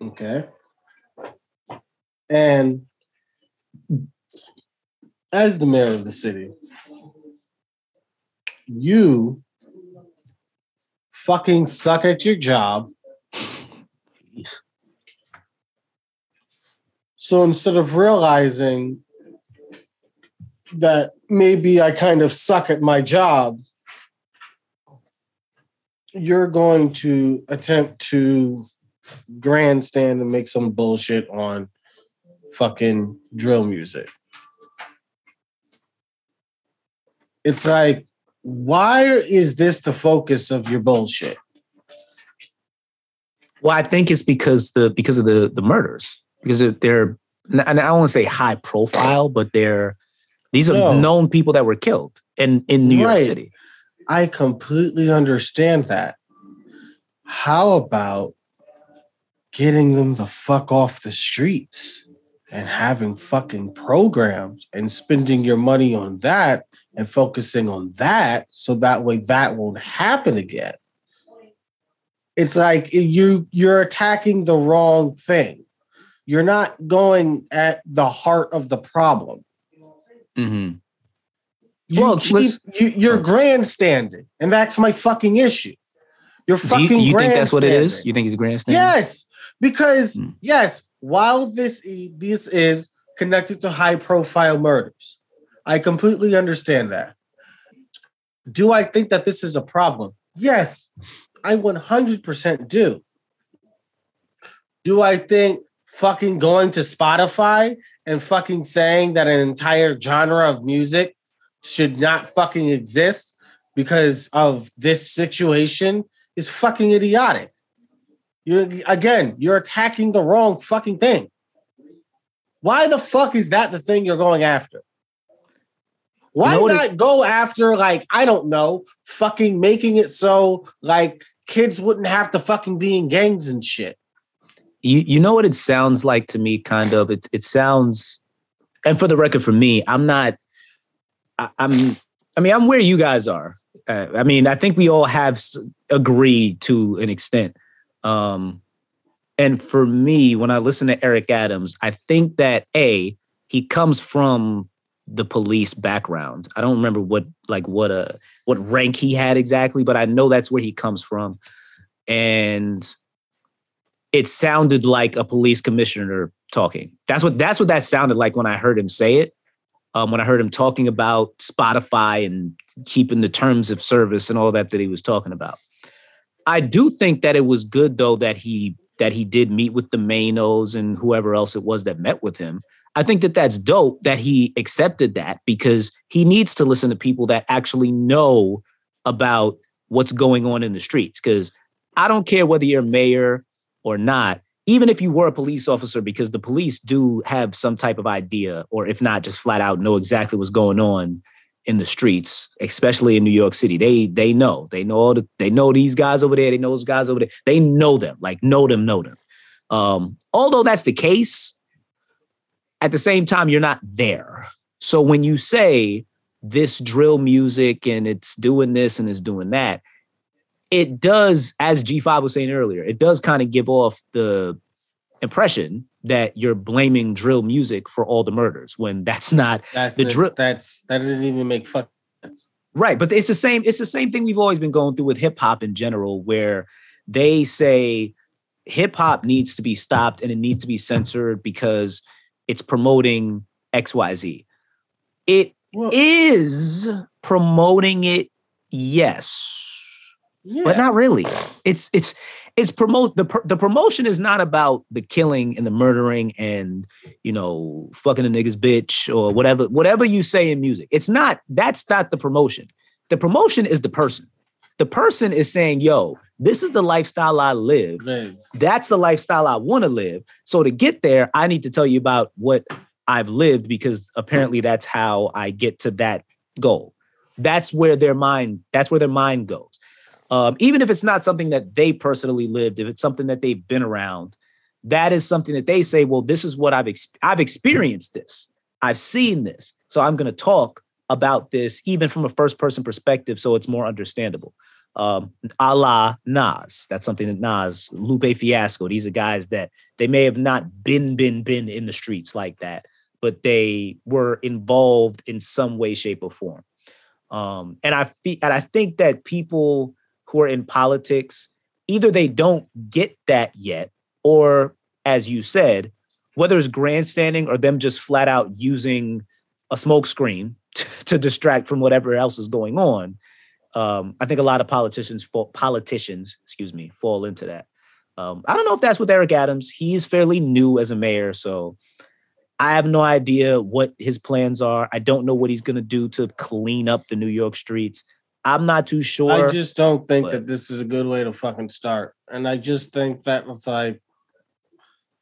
Okay. And as the mayor of the city, you fucking suck at your job. So instead of realizing that maybe I kind of suck at my job, you're going to attempt to grandstand and make some bullshit on fucking drill music. It's like, why is this the focus of your bullshit? Well, I think it's because the because of the the murders because they're, and I don't want to say high profile, but they're these are No. known people that were killed in in New Right. York City. I completely understand that. How about getting them the fuck off the streets and having fucking programs and spending your money on that and focusing on that so that way that won't happen again? It's like you you're attacking the wrong thing. You're not going at the heart of the problem. Mm-hmm. You well, keep, you, you're grandstanding, and that's my fucking issue. You're Do fucking. you, you think that's what it is? You think he's grandstanding? Yes, because Hmm. yes, while this this is connected to high profile murders, I completely understand that. Do I think that this is a problem? Yes, I 100% do. Do I think fucking going to Spotify and fucking saying that an entire genre of music should not fucking exist because of this situation is fucking idiotic. You again, you're attacking the wrong fucking thing. Why the fuck is that the thing you're going after? Why what not go after like I don't know, fucking making it so like kids wouldn't have to fucking be in gangs and shit. You you know what it sounds like to me kind of it it sounds and for the record for me i'm not I, i'm i mean i'm where you guys are uh, i mean i think we all have agreed to an extent um and for me when i listen to eric adams i think that a he comes from the police background. I don't remember what like what a what rank he had exactly, but I know that's where he comes from. And it sounded like a police commissioner talking. That's what that's what that sounded like when I heard him say it. Um, when I heard him talking about Spotify and keeping the terms of service and all that that he was talking about. I do think that it was good though that he that he did meet with the Mainos and whoever else it was that met with him. I think that that's dope that he accepted that because he needs to listen to people that actually know about what's going on in the streets. Because I don't care whether you're mayor or not, even if you were a police officer, because the police do have some type of idea, or if not, just flat out know exactly what's going on in the streets, especially in New York City. They they know. They know all the, they know these guys over there. They know those guys over there. They know them, like know them, know them. Um, although that's the case, at the same time, you're not there. So when you say this drill music and it's doing this and it's doing that, it does, as G5 was saying earlier, it does kind of give off the impression that you're blaming drill music for all the murders when that's not That's The drill- That's that doesn't even make fuck sense. Right, but it's the same. It's the same thing we've always been going through with hip hop in general, where they say hip hop needs to be stopped and it needs to be censored because it's promoting X Y Z. It Well, is promoting it, yes, yeah. but not really. It's it's it's promote the the promotion is not about the killing and the murdering and you know fucking a nigga's bitch or whatever whatever you say in music. It's not that's not the promotion. The promotion is the person. The person is saying, "Yo, this is the lifestyle I live. Live. That's the lifestyle I want to live. So to get there, I need to tell you about what I've lived because apparently that's how I get to that goal. That's where their mind. That's where their mind goes. Um, even if it's not something that they personally lived, if it's something that they've been around, that is something that they say, well, this is what I've ex- I've experienced this. I've seen this. So I'm going to talk about this even from a first person perspective so it's more understandable. Um, a la Nas. That's something that Nas, Lupe Fiasco, these are guys that they may have not been, been, been in the streets like that, but they were involved in some way, shape, or form. Um, and I feel, and I think that people who are in politics, either they don't get that yet, or as you said, whether it's grandstanding or them just flat out using a smokescreen (laughs) to distract from whatever else is going on. Um, I think a lot of politicians, fall, politicians, excuse me, fall into that. Um, I don't know if that's with Eric Adams. He's fairly new as a mayor, so I have no idea what his plans are. I don't know what he's going to do to clean up the New York streets. I'm not too sure. I just don't think but- that this is a good way to fucking start. And I just think that it's like,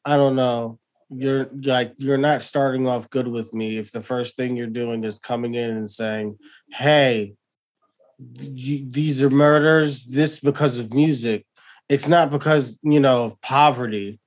I don't know. You're like you're not starting off good with me if the first thing you're doing is coming in and saying, "Hey, you, these are murders. This because of music. It's not because you know of poverty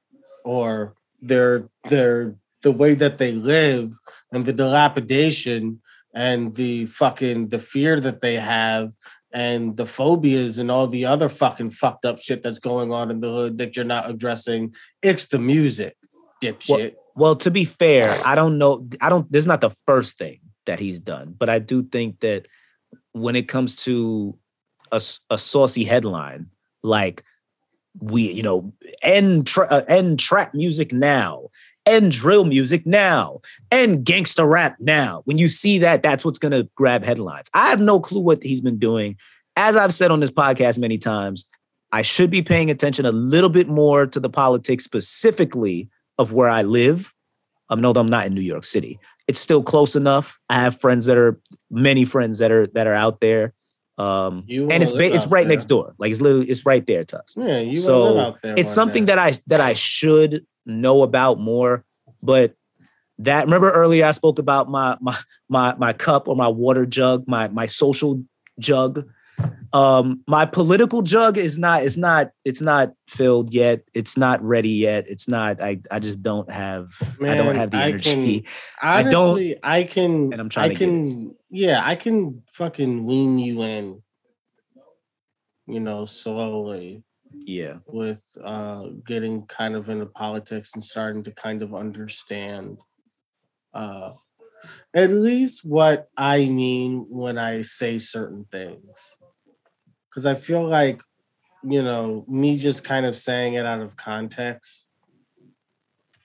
or their their the way that they live and the dilapidation and the fucking the fear that they have and the phobias and all the other fucking fucked up shit that's going on in the hood that you're not addressing. It's the music, dipshit. Well, to be fair, I don't know. I don't. This is not the first thing that he's done, but I do think that when it comes to a, a saucy headline like we, you know, end tra- uh, end trap music now, end drill music now, and gangster rap now. When you see that, that's what's gonna grab headlines. I have no clue what he's been doing. As I've said on this podcast many times, I should be paying attention a little bit more to the politics specifically of where I live. Um, no, I'm not in New York City. It's still close enough. I have friends that are many friends that are that are out there. Um, and it's ba- it's right there. next door. Like it's literally it's right there to us. Yeah, you So, live out there. It's something day. that I that I should know about more. But that remember earlier I spoke about my my my my cup or my water jug, my my social jug. Um, my political jug is not it's not it's not filled yet. It's not ready yet. It's not. I I just don't have I don't have the I energy. can- I don't- Honestly, I can. And I'm trying I to get can. Yeah, I can fucking wean you in. You know, slowly yeah. with uh getting kind of into politics and starting to kind of understand uh at least what I mean when I say certain things. Because I feel like, you know, me just kind of saying it out of context,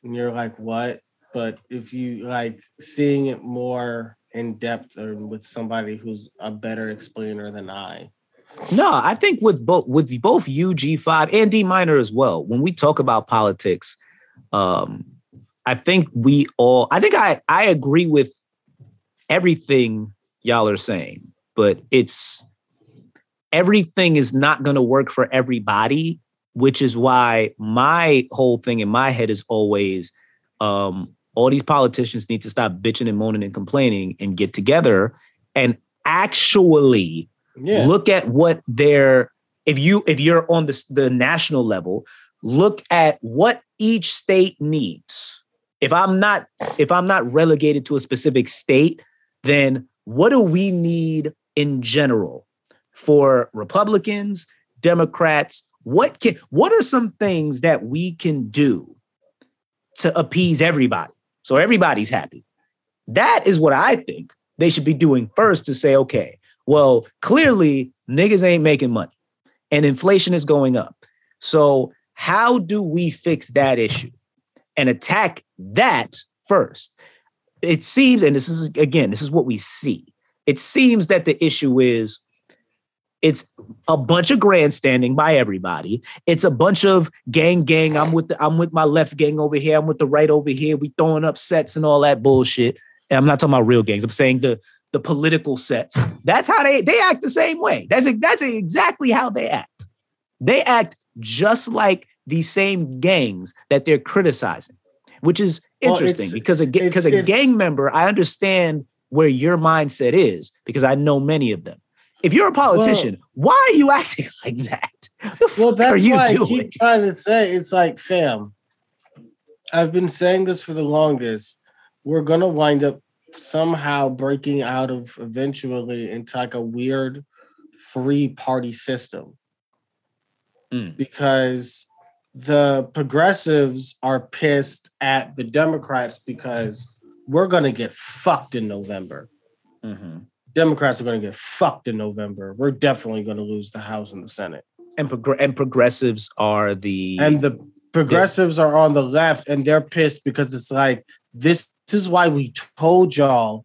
and you're like, what? But if you like seeing it more in depth or with somebody who's a better explainer than I. No, I think with both with both UG5 and D minor as well, when we talk about politics, um, I think we all I think I I agree with everything y'all are saying, but it's everything is not going to work for everybody, which is why my whole thing in my head is always um, all these politicians need to stop bitching and moaning and complaining and get together and actually Yeah. look at what they're if you if you're on the, the national level look at what each state needs. If i'm not if i'm not relegated to a specific state then what do we need in general for republicans democrats? What can what are some things that we can do to appease everybody so everybody's happy? That is what i think they should be doing first to say okay well clearly niggas ain't making money and inflation is going up so how do we fix that issue and attack that first it seems and this is again this is what we see it seems that the issue is it's a bunch of grandstanding by everybody. It's a bunch of gang gang. I'm with the I'm with my left gang over here. I'm with the right over here. We throwing up sets and all that bullshit. And I'm not talking about real gangs. I'm saying the the political sets. That's how they they act the same way. That's that's exactly how they act. They act just like the same gangs that they're criticizing, which is interesting it's- because a because a gang member, I understand where your mindset is because I know many of them. If you're a politician, why are you acting (laughs) like that? The Well, that's why I doing? keep trying to say it's like, fam. I've been saying this for the longest. We're gonna wind up somehow breaking out of eventually into like a weird three-party system Mm. because the progressives are pissed at the Democrats because we're gonna get fucked in November. Mhm. Democrats are gonna get fucked in November. We're definitely gonna lose the House and the Senate. And progr- and progressives are the and the progressives are on the left and they're pissed because it's like this is why we told y'all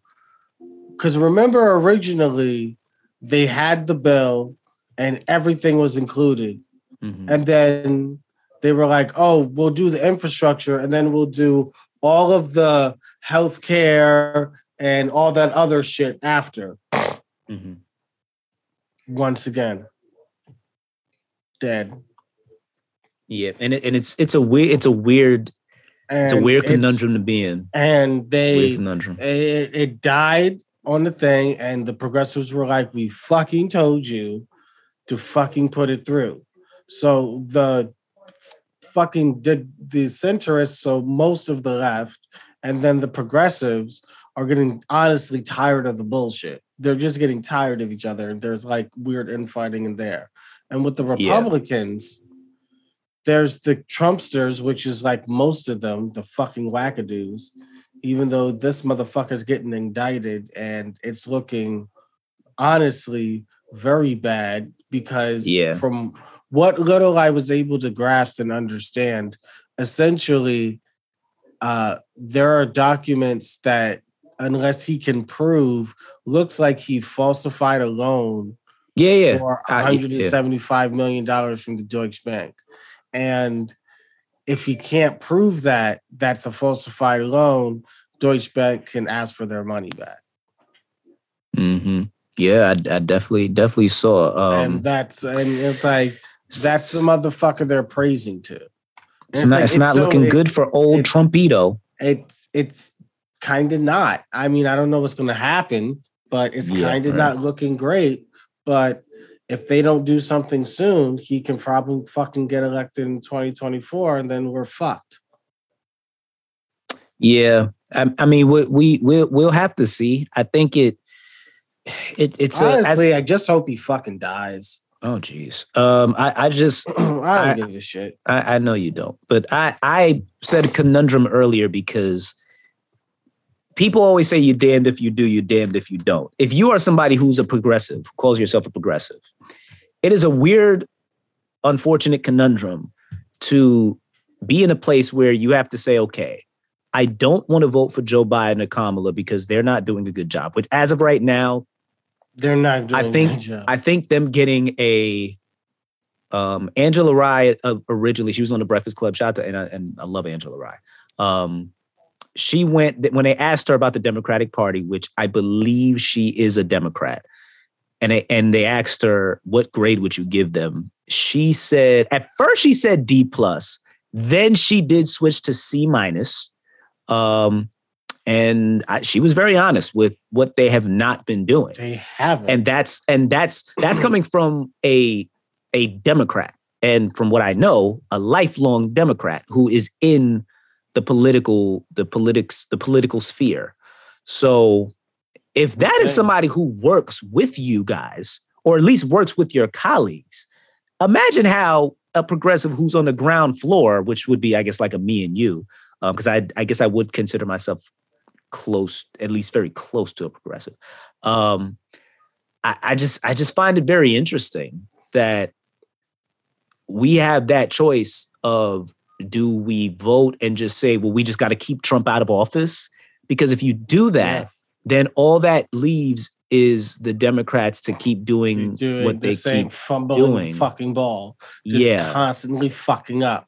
because remember originally they had the bill and everything was included Mhm. and then they were like oh we'll do the infrastructure and then we'll do all of the health care and all that other shit after Mhm. once again dead yeah, and it, and it's it's a weird it's a weird and it's a weird conundrum to be in. and they Weird conundrum. it, it died on the thing, and the progressives were like, "We fucking told you to fucking put it through." So the fucking the, the centrists, so most of the left, and then the progressives are getting honestly tired of the bullshit. They're just getting tired of each other. There's like weird infighting in there, and with the. Republicans. There's the Trumpsters, which is like most of them, the fucking wackadoos even though this motherfucker's getting indicted and it's looking honestly very bad because Yeah. from what little I was able to grasp and understand, essentially uh there are documents that unless he can prove looks like he falsified a loan Yeah, yeah. for 175 million dollars from the Deutsche Bank. And if he can't prove that that's a falsified loan, Deutsche Bank can ask for their money back. Mm-hmm. Yeah, I, I definitely definitely saw. Um, and that's and it's like that's the motherfucker they're praising to. it's not like- it's not looking good for old it- Trumpito. It it's kind of not. I mean, I don't know what's going to happen, but it's Yeah, kind of right. not looking great. But if they don't do something soon, he can probably fucking get elected in 2024, and then we're fucked. Yeah, I, I mean, we we we'll, we'll have to see. I think it it it's a, as- Honestly, I just hope he fucking dies. oh jeez. Um, I I just (clears throat) I don't I- give a shit. I, I know you don't, but I I said conundrum earlier because people always say you're damned if you do, you're damned if you don't. If you are somebody who's a progressive, who calls yourself a progressive, it is a weird, unfortunate conundrum to be in a place where you have to say, okay, I don't want to vote for Joe Biden or Kamala because they're not doing a good job. Which, as of right now, They're not doing I a think good job. I think them getting a um Angela Rye uh, originally she was on the Breakfast Club. Shout out to and I, and I love Angela Rye. Um, she went when they asked her about the Democratic Party, which I believe she is a Democrat, and they, and they asked her what grade would you give them. She said at first she said D plus, then she did switch to C minus. Um, and I, she was very honest with what they have not been doing they haven't. and that's and that's that's (clears throat) coming from a a democrat and from what i know a lifelong democrat who is in the political the politics the political sphere so if that is somebody who works with you guys or at least works with your colleagues imagine how a progressive who's on the ground floor which would be i guess like a me and you because I, I guess i would consider myself close at least very close to a progressive um I, I just I just find it very interesting that we have that choice of do we vote and just say, well, we just got to keep Trump out of office? Because if you do that, Yeah. Then all that leaves is the Democrats to keep doing doing what the they same keep fumbling doing. the fucking ball. Just yeah. constantly fucking up.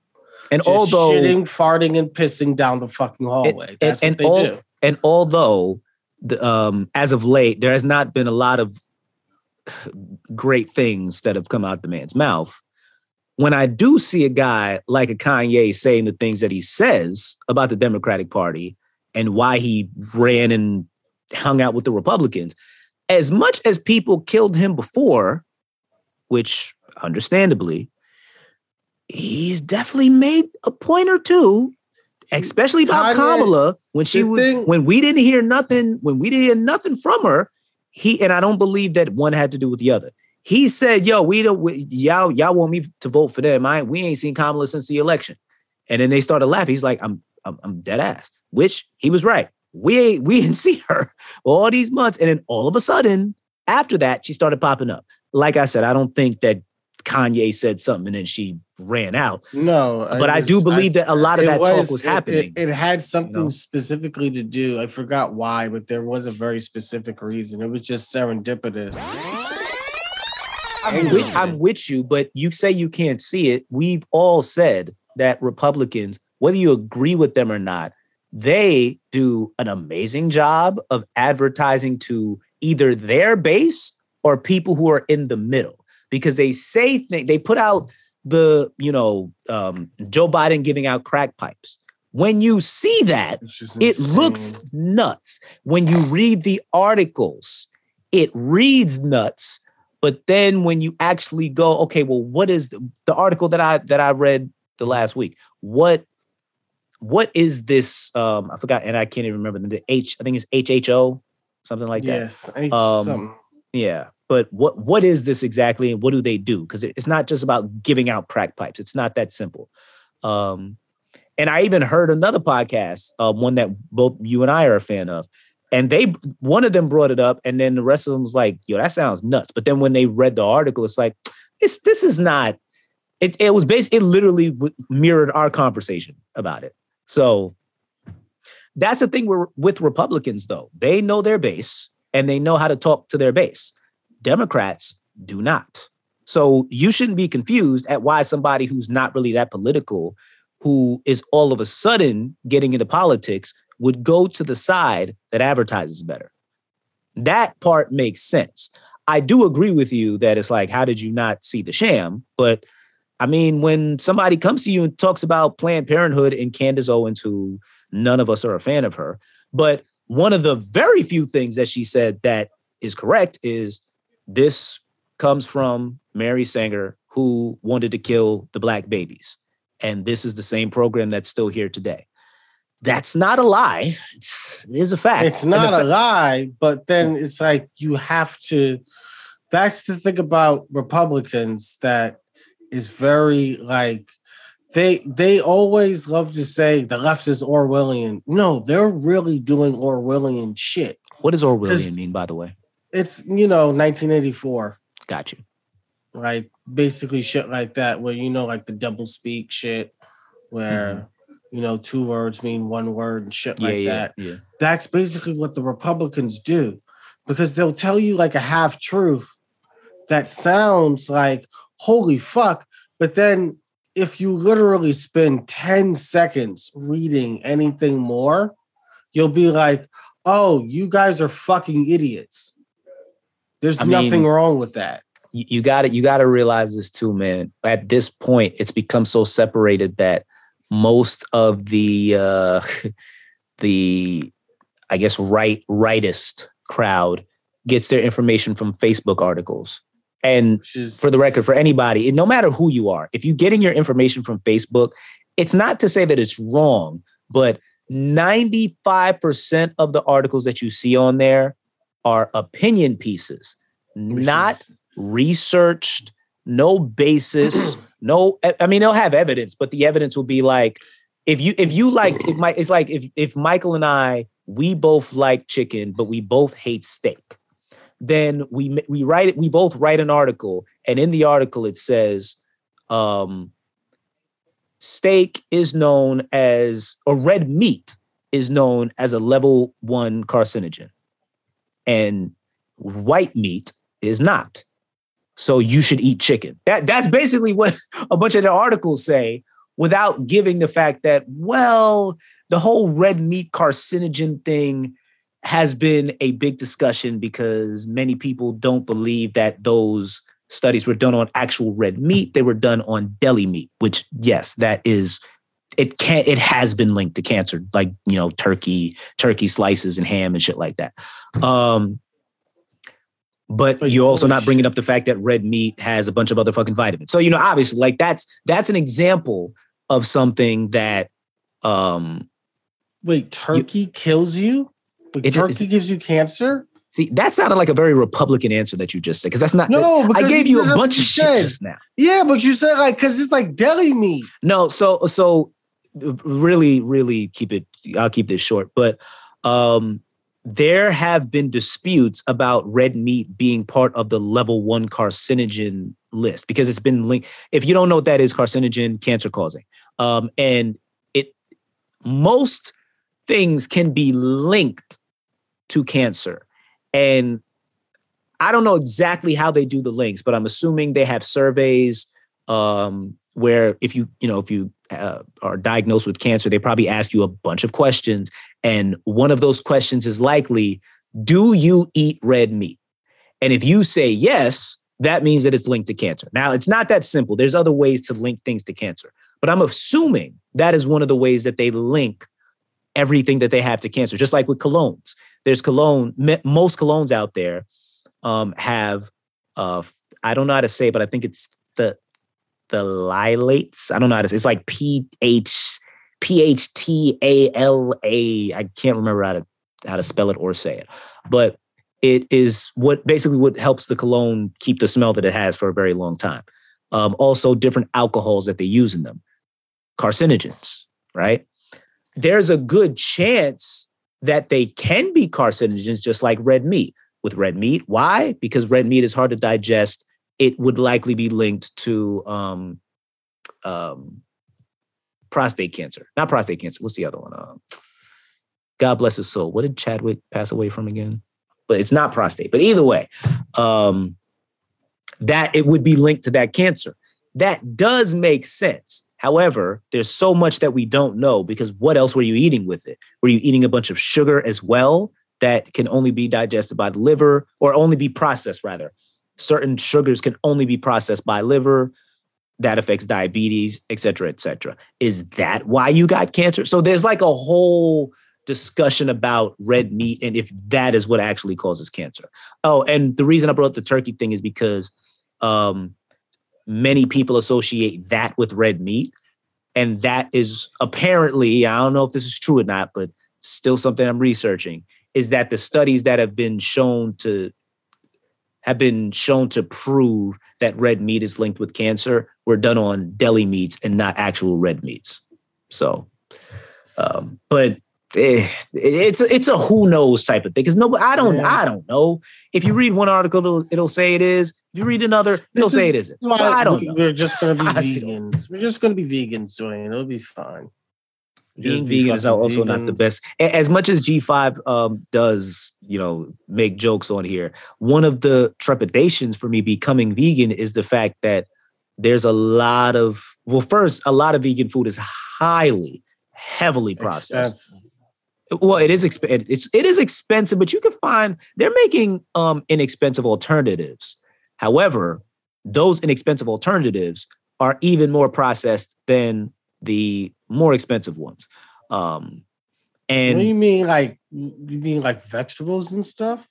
And Just although shitting, farting, and pissing down the fucking hallway. and- That's and what they all- do. and although the, um, as of late there has not been a lot of great things that have come out the man's mouth when i do see a guy like a kanye saying the things that he says about the democratic party and why he ran and hung out with the republicans. As much as people killed him before which understandably he's definitely made a point or two especially about Kanye- kamala when she was thing- when we didn't hear nothing when we didn't hear nothing from her he and i don't believe that one had to do with the other. He said yo we don't we, y'all y'all want me to vote for them. I we ain't seen kamala since the election. And then they started laughing. He's like i'm i'm, I'm dead ass which he was right we we (laughs) didn't see her all these months and then all of a sudden after that she started popping up like i said i don't think that kanye said something and then she ran out No, but i, do just- believe that a lot of it that talk was it- happening It, it had something know? specifically to do. I forgot why, but there was a very specific reason. It was just serendipitous. I'm with, I'm with you, but you say you can't see it. We've all said that Republicans, whether you agree with them or not, they do an amazing job of advertising to either their base or people who are in the middle because they say they put out the you know um, Joe Biden giving out crack pipes. When you see that, it looks nuts. When you read the articles, it reads nuts. But then when you actually go, okay, well, what is the, the article that I that I read the last week? What what is this? Um, I forgot, and I can't even remember the H. I think it's HHO, something like that. yes, Um, something. Yeah, but what what is this exactly, and what do they do? Because it's not just about giving out crack pipes. It's not that simple. Um, and I even heard another podcast, uh, one that both you and I are a fan of, and they one of them brought it up, and then the rest of them was like, "Yo, that sounds nuts." But then when they read the article, it's like, "It's this is not." It it was based. It literally mirrored our conversation about it. So that's the thing with, Republicans, though. They know their base and they know how to talk to their base. Democrats do not. So you shouldn't be confused at why somebody who's not really that political, who is all of a sudden getting into politics, would go to the side that advertises better. That part makes sense. I do agree with you that it's like, how did you not see the sham? But I mean, when somebody comes to you and talks about Planned Parenthood and Candace Owens, who none of us are a fan of her, but one of the very few things that she said that is correct is this comes from Mary Sanger, who wanted to kill the black babies. And this is the same program that's still here today. That's not a lie. It's, it is a fact. It's not a lie, but then it's like you have to. That's the thing about Republicans that is very like they they always love to say the left is Orwellian. No, they're really doing Orwellian shit. What does Orwellian mean, by the way? It's you know 1984, Got you. right? Basically shit like that, where you know like the double speak shit, where mm-hmm. you know two words mean one word and shit Yeah, like yeah, that. yeah. That's basically what the Republicans do, because they'll tell you like a half truth that sounds like holy fuck, but then if you literally spend 10 seconds reading anything more, you'll be like, oh, you guys are fucking idiots. There's I nothing mean- wrong with that. you, got to you got to realize this too, man. At this point, it's become so separated that most of the uh, (laughs) the I guess right rightist crowd gets their information from Facebook articles. And is for the record, for anybody, no matter who you are, if you're getting your information from Facebook, it's not to say that it's wrong, but 95% of the articles that you see on there are opinion pieces, which not is- researched, no basis, (clears throat) no I- I mean they'll have evidence, but the evidence will be like if you if you like it might it's like if if Michael and I we both like chicken, but we both hate steak. Then we we write it we both write an article and in the article it says um steak is known as or red meat is known as a level 1 carcinogen and white meat is not. So you should eat chicken. That that's basically what (laughs) a bunch of the articles say without giving the fact that well, the whole red meat carcinogen thing has been a big discussion because many people don't believe that those studies were done on actual red meat. They were done on deli meat, which yes, that is it can it has been linked to cancer, like you know, turkey, turkey slices and ham and shit like that. Um, but you're also not bringing up the fact that red meat has a bunch of other fucking vitamins. So you know, obviously, like that's that's an example of something that um wait, turkey kills you? Like, It- turkey gives you cancer? see that sounded like a very Republican answer that you just said because that's not. No, I gave you a bunch of shit just now. Yeah, but you said like because it's like deli meat. No, so so really, really keep it. I'll keep this short, but um, there have been disputes about red meat being part of the level one carcinogen list because it's been linked. If you don't know what that is, carcinogen, cancer causing, um, and it most things can be linked to cancer, and I don't know exactly how they do the links, but I'm assuming they have surveys um, where if you you know if you uh, are diagnosed with cancer, they probably ask you a bunch of questions, and one of those questions is likely, "Do you eat red meat?" And if you say yes, that means that it's linked to cancer. Now, it's not that simple. There's other ways to link things to cancer, but I'm assuming that is one of the ways that they link everything that they have to cancer. Just like with colognes, there's cologne. Most colognes out there um, have uh, I don't know how to say, but I think it's the the lilates. I don't know how to say. It's like P H P H T A L A. I can't remember how to how to spell it or say it, but it is what basically what helps the cologne keep the smell that it has for a very long time. Um, also, different alcohols that they use in them, carcinogens, right? There's a good chance that they can be carcinogens, just like red meat. With red meat, why? Because red meat is hard to digest it would likely be linked to um, um, prostate cancer. Not prostate cancer. What's the other one? Um, God bless his soul. What did Chadwick pass away from again? But it's not prostate. But either way, um, that it would be linked to that cancer. That does make sense. However, there's so much that we don't know because what else were you eating with it? Were you eating a bunch of sugar as well that can only be digested by the liver or only be processed rather? certain sugars can only be processed by liver that affects diabetes et cetera et cetera is that why you got cancer so there's like a whole discussion about red meat and if that is what actually causes cancer oh and the reason i brought up the turkey thing is because um, many people associate that with red meat and that is apparently i don't know if this is true or not but still something i'm researching is that the studies that have been shown to have been shown to prove that red meat is linked with cancer were done on deli meats and not actual red meats. So, um, but eh, it's it's a who knows type of thing because no, I don't Yeah. I don't know. If you read one article, it'll, it'll say it is. You read another, it'll say it isn't. So I don't we- know. We're just gonna (laughs) be vegans. We're just gonna be vegans, Dwayne. It'll be fine. being Just be vegan is also not the best. As much as G5 um, does, you know, make jokes on here, one of the trepidations for me becoming vegan is the fact that there's a lot of, well, first, a lot of vegan food is highly, heavily processed. Expensive. Well, it is exp- it's it is expensive, but you can find they're making um inexpensive alternatives. However, those inexpensive alternatives are even more processed than the more expensive ones. Um and what do you mean, like you mean like vegetables and stuff?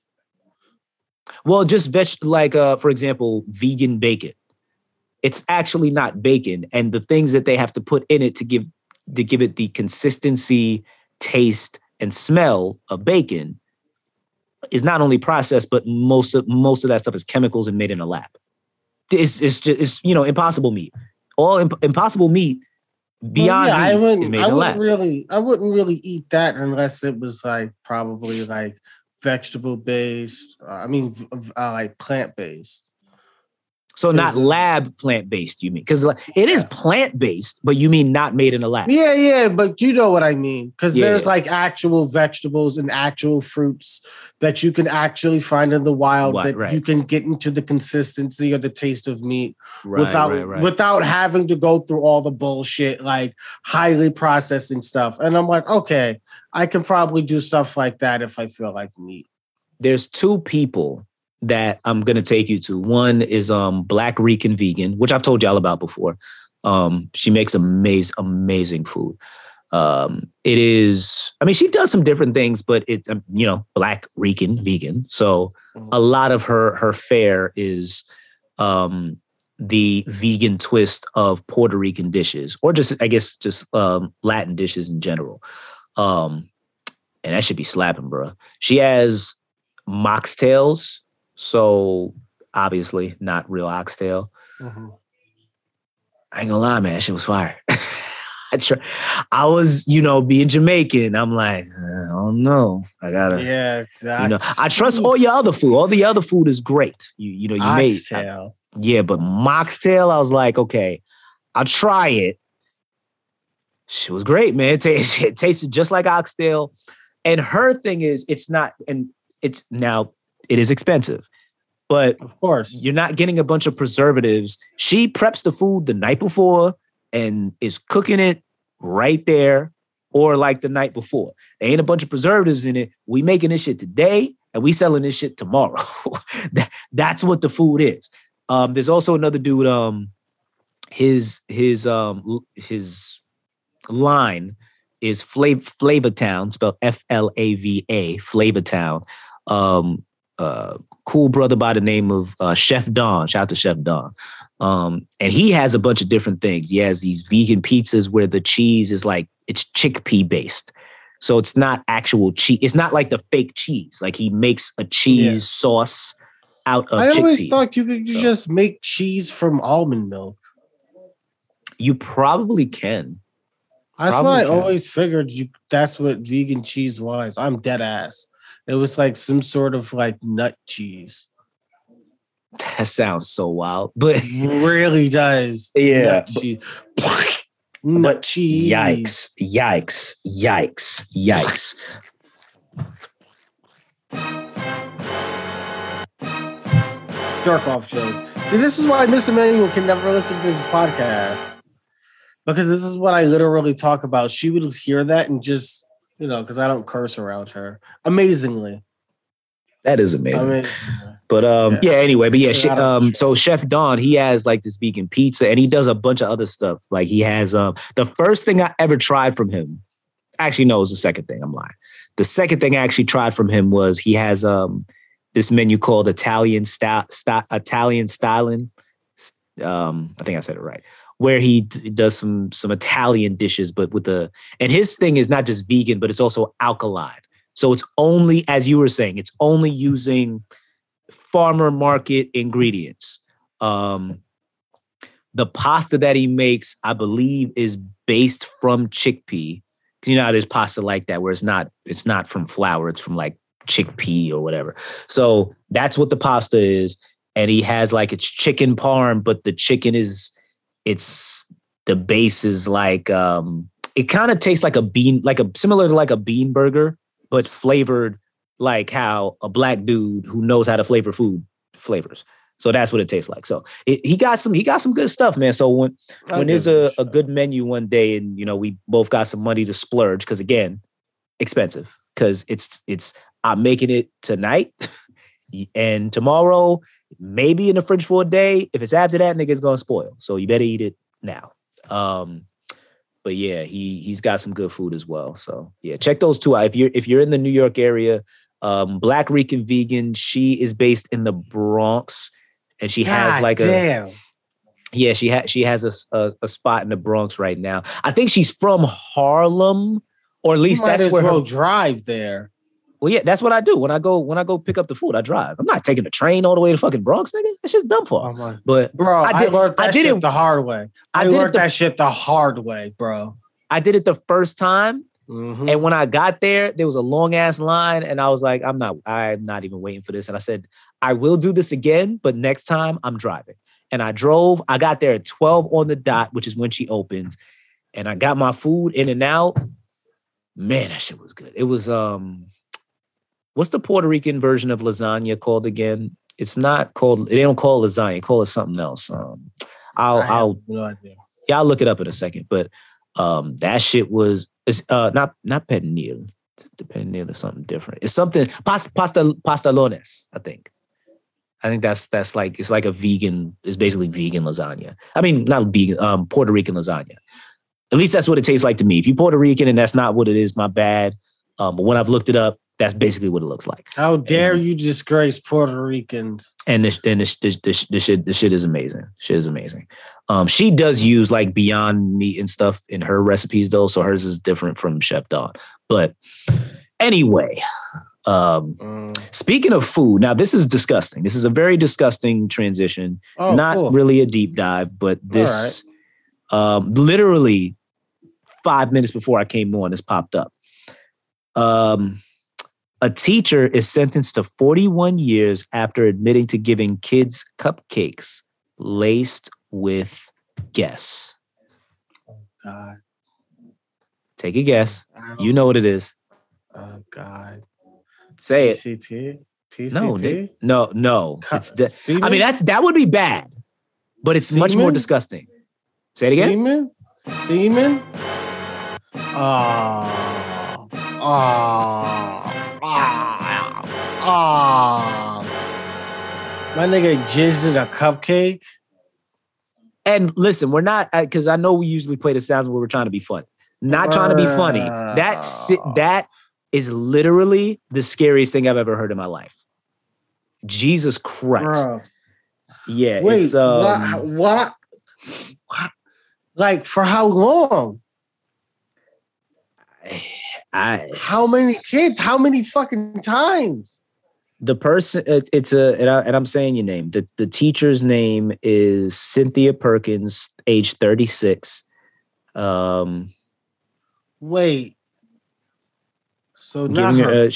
Well, just veg like uh, for example, vegan bacon. It's actually not bacon, and the things that they have to put in it to give to give it the consistency, taste, and smell of bacon is not only processed, but most of most of that stuff is chemicals and made in a lab. It's it's just it's you know impossible meat. All imp- impossible meat beyond Well, yeah, I wouldn't. is made I in a wouldn't lab. really. I wouldn't really eat that unless it was like probably like vegetable based. Uh, I mean, uh, like plant based. So not lab plant based, you mean? Because it is plant based, but you mean not made in a lab. Yeah, yeah, but you know what I mean. Because Yeah. there's like actual vegetables and actual fruits that you can actually find in the wild Right, that right. you can get into the consistency or the taste of meat Right, without right. without having to go through all the bullshit like highly processing stuff. And I'm like, okay, I can probably do stuff like that if I feel like meat. there's two people that I'm gonna take you to. One is um Black Rican Vegan, which I've told y'all about before. Um, she makes amazing, amazing food. Um, it is, I mean, she does some different things, but it's um, you know, Black Rican Vegan. So a lot of her her fare is um the vegan twist of Puerto Rican dishes, or just I guess just um Latin dishes in general. Um, and that should be slapping, bro. She has moxtails, so obviously not real oxtail. Mm-hmm. I ain't gonna lie, man, shit was fire. (laughs) I try, I was, you know, being Jamaican. I'm like, uh, I don't know. I gotta, Yeah, exactly. you know, I trust all your other food. All the other food is great. You, you know, you made, Oxtail. yeah, but moxtail, I was like, okay, I'll try it. She was great, man. It, tastes, (laughs) it tasted just like oxtail. And her thing is, it's not, and it's now, it is expensive, but Of course. you're not getting a bunch of preservatives. She preps the food the night before and is cooking it right there or like the night before. There ain't a bunch of preservatives in it. We making this shit today and we selling this shit tomorrow. (laughs) That- That's what the food is. Um, there's also another dude, um, his his um his line is Flav Flava Town, spelled F-L-A-V-A, Flava Town. Um, uh, cool brother by the name of uh, Chef Don. Shout out to Chef Don. Um, and he has a bunch of different things. He has these vegan pizzas where the cheese is like it's chickpea based. So it's not actual cheese. It's not like the fake cheese. Like he makes a cheese Yeah. sauce out of I always thought you could So- just make cheese from almond milk. you probably can. That's Probably what I can. always figured. You that's what vegan cheese was. I'm dead ass. It was like some sort of like nut cheese. That sounds so wild. But really does. Yeah, Nut cheese. nut cheese. Yikes! Yikes! Yikes! Yikes! Dark off joke. See, this is why Miss Emmanuel can never listen to this podcast. Because this is what I literally talk about. She would hear that and just, you know, because I don't curse around her. Amazingly. That is amazing. I mean, But um, Yeah. yeah. Anyway, but yeah, she, out of the um, so Chef Don, he has like this vegan pizza, and he does a bunch of other stuff. Like he has um, the first thing I ever tried from him. Actually, no, it was the second thing. I'm lying. The second thing I actually tried from him was he has um this menu called Italian style, style Italian styling. Um, I think I said it right. Where he d- does some some Italian dishes, but with the and his thing is not just vegan, but it's also alkaline. So it's only, as you were saying, it's only using farmer market ingredients. Um, the pasta that he makes, I believe, is based from chickpea. You know, how there's pasta like that where it's not it's not from flour, it's from like chickpea or whatever. So that's what the pasta is, and he has like it's chicken parm, but the chicken is it's the base is like um it kind of tastes like a bean, like a similar to like a bean burger, but flavored like how a black dude who knows how to flavor food flavors. So that's what it tastes like. So it, he got some he got some good stuff, man. So when I'll when there's a, a good menu one day and you know we both got some money to splurge because again expensive because it's it's i'm making it tonight (laughs) and tomorrow maybe in the fridge for a day if it's after that nigga's gonna spoil so you better eat it now um but yeah he he's got some good food as well so yeah check those two out if you're if you're in the new york area um black rican vegan she is based in the bronx and she has God like a damn. yeah, she has she has a a spot in the Bronx right now. I think she's from Harlem, or at least that's where. well Her, drive there. Well, yeah, that's what I do when I go when I go pick up the food. I drive. I'm not taking the train all the way to fucking Bronx, nigga. That's just dumb for. Oh But bro, I I, did- learned I did shit it- the hard way. I, I did learned the- that shit the hard way, bro. I did it the first time, Mhm. and when I got there, there was a long ass line, and I was like, I'm not, I'm not even waiting for this. And I said, I will do this again, but next time I'm driving. And I drove. I got there at 12 on the dot, which is when she opens, and I got my food in and out. Man, that shit was good. It was um, what's the Puerto Rican version of lasagna called again? It's not called. They don't call it lasagna. Call it something else. Um, I'll I have I'll no idea. yeah, I'll look it up in a second. But um, that shit was it's uh not not pernil. The pernil is something different. It's something pasta pasta pastelones. I think. I think that's that's like it's like a vegan. It's basically vegan lasagna. I mean, not vegan. Um, Puerto Rican lasagna. At least that's what it tastes like to me. If you're Puerto Rican and that's not what it is, my bad. Um, but when I've looked it up, that's basically what it looks like. How dare you disgrace Puerto Ricans? and this and this this, this, this shit this shit is amazing. Shit is amazing. Um, she does use like beyond meat and stuff in her recipes though, so hers is different from Chef Don. But anyway, um, Mm. speaking of food, now this is disgusting. This is a very disgusting transition. Oh, Not cool. really a deep dive, but this um, literally five minutes before I came on, this popped up. Um, a teacher is sentenced to 41 years after admitting to giving kids cupcakes laced with guess. God. Take a guess. You know what it is. Oh God. Say it. PCP. PCP. No, no, no. Cu- It's de- I mean, that's that would be bad, but it's much more disgusting. Say it again. Semen? Semen? Ah. Ah. Ah. Ah. My nigga jizzed in a cupcake. And listen, we're not because I know we usually play the sounds where we're trying to be fun. Not trying to be funny. That si- that is literally the scariest thing I've ever heard in my life. Jesus Christ. Bro. Yeah, Wait, it's um, what, what? What? Like for how long? I How many kids? How many fucking times? the person it, it's a and, I, and I'm saying your name. The the teacher's name is Cynthia Perkins, age 36. Um Wait. So giving her, her. uh,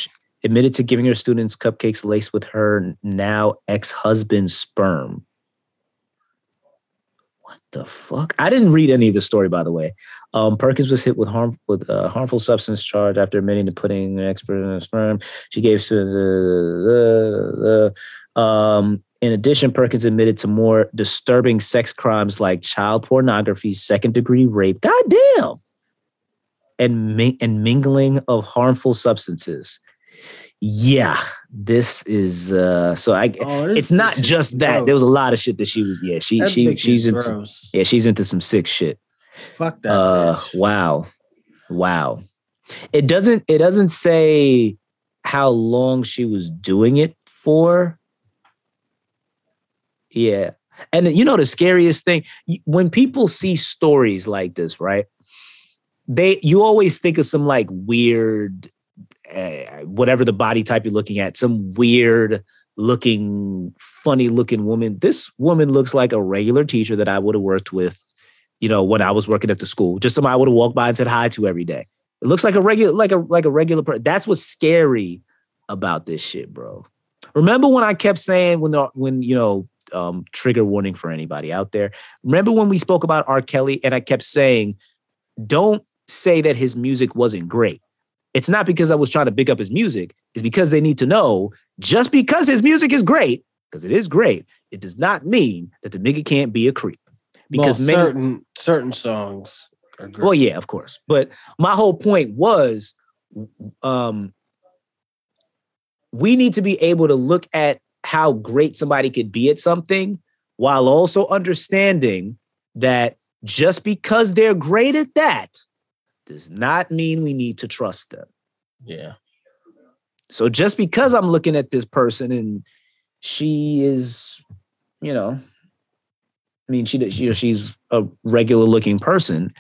admitted to giving her students cupcakes laced with her now ex-husband's sperm. What the fuck? I didn't read any of the story, by the way. Um, Perkins was hit with harm with a harmful substance charge after admitting to putting an expert in her sperm. She gave to the, um. In addition, Perkins admitted to more disturbing sex crimes like child pornography, second degree rape. Goddamn and and mingling of harmful substances. Yeah, this is uh so I Oh, it's not just that. There was a lot of shit that she was yeah, she That she she's into gross. yeah, she's into some sick shit. Fuck that. Uh bitch. wow. Wow. It doesn't it doesn't say how long she was doing it for. Yeah. And you know the scariest thing when people see stories like this, right? They you always think of some like weird uh, whatever the body type you're looking at, some weird looking, funny looking woman. This woman looks like a regular teacher that I would have worked with, you know, when I was working at the school. Just somebody I would have walked by and said hi to every day. It looks like a regular, like a like a regular person. That's what's scary about this shit, bro. Remember when I kept saying when the when you know um, trigger warning for anybody out there. Remember when we spoke about R. Kelly and I kept saying, don't say that his music wasn't great. It's not because I was trying to big up his music. It's because they need to know just because his music is great, because it is great, it does not mean that the nigga can't be a creep. Because well, many, certain certain songs are great. well, yeah, of course. But my whole point was um we need to be able to look at how great somebody could be at something while also understanding that just because they're great at that does not mean we need to trust them. yeah. So just because I'm looking at this person and she is, you know, I mean, she, she she's a regular looking person,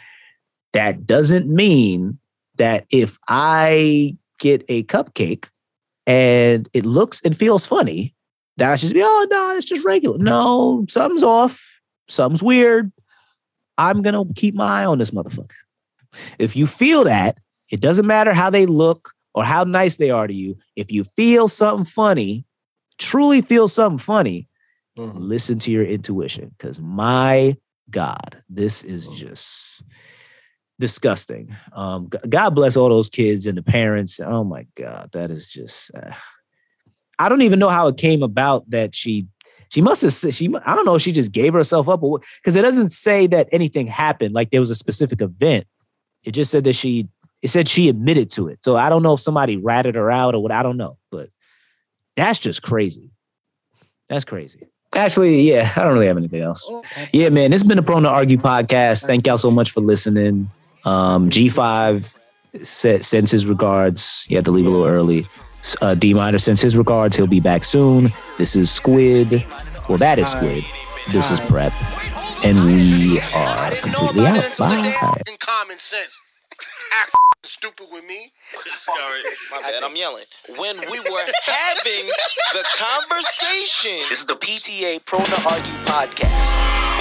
that doesn't mean that if I get a cupcake and it looks and feels funny, that I should be, oh no, it's just regular. No, something's off, something's weird. I'm gonna keep my eye on this motherfucker. If you feel that, it doesn't matter how they look or how nice they are to you. If you feel something funny, truly feel something funny, Mhm. listen to your intuition. Because my God, this is just disgusting. Um, God bless all those kids and the parents. Oh my God, that is just. Uh, I don't even know how it came about that she. She must have. said- She. I don't know if she just gave herself up, or because it doesn't say that anything happened. Like there was a specific event. It just said that she. It said she admitted to it. So I don't know if somebody ratted her out or what. I don't know, but that's just crazy. That's crazy. Actually, yeah, I don't really have anything else. Yeah, man, it's been a Prone to Argue podcast. Thank y'all so much for listening. Um, G5 sa- sends his regards. He had to leave a little early. Uh, D Minor sends his regards. He'll be back soon. This is Squid. Well, that is Squid. This is Prep. And we are completely out. Bye. In common sense. Act stupid with me. Sorry. (laughs) My bad, I'm yelling. When we were having the conversation. This is the PTA Prone to Argue podcast.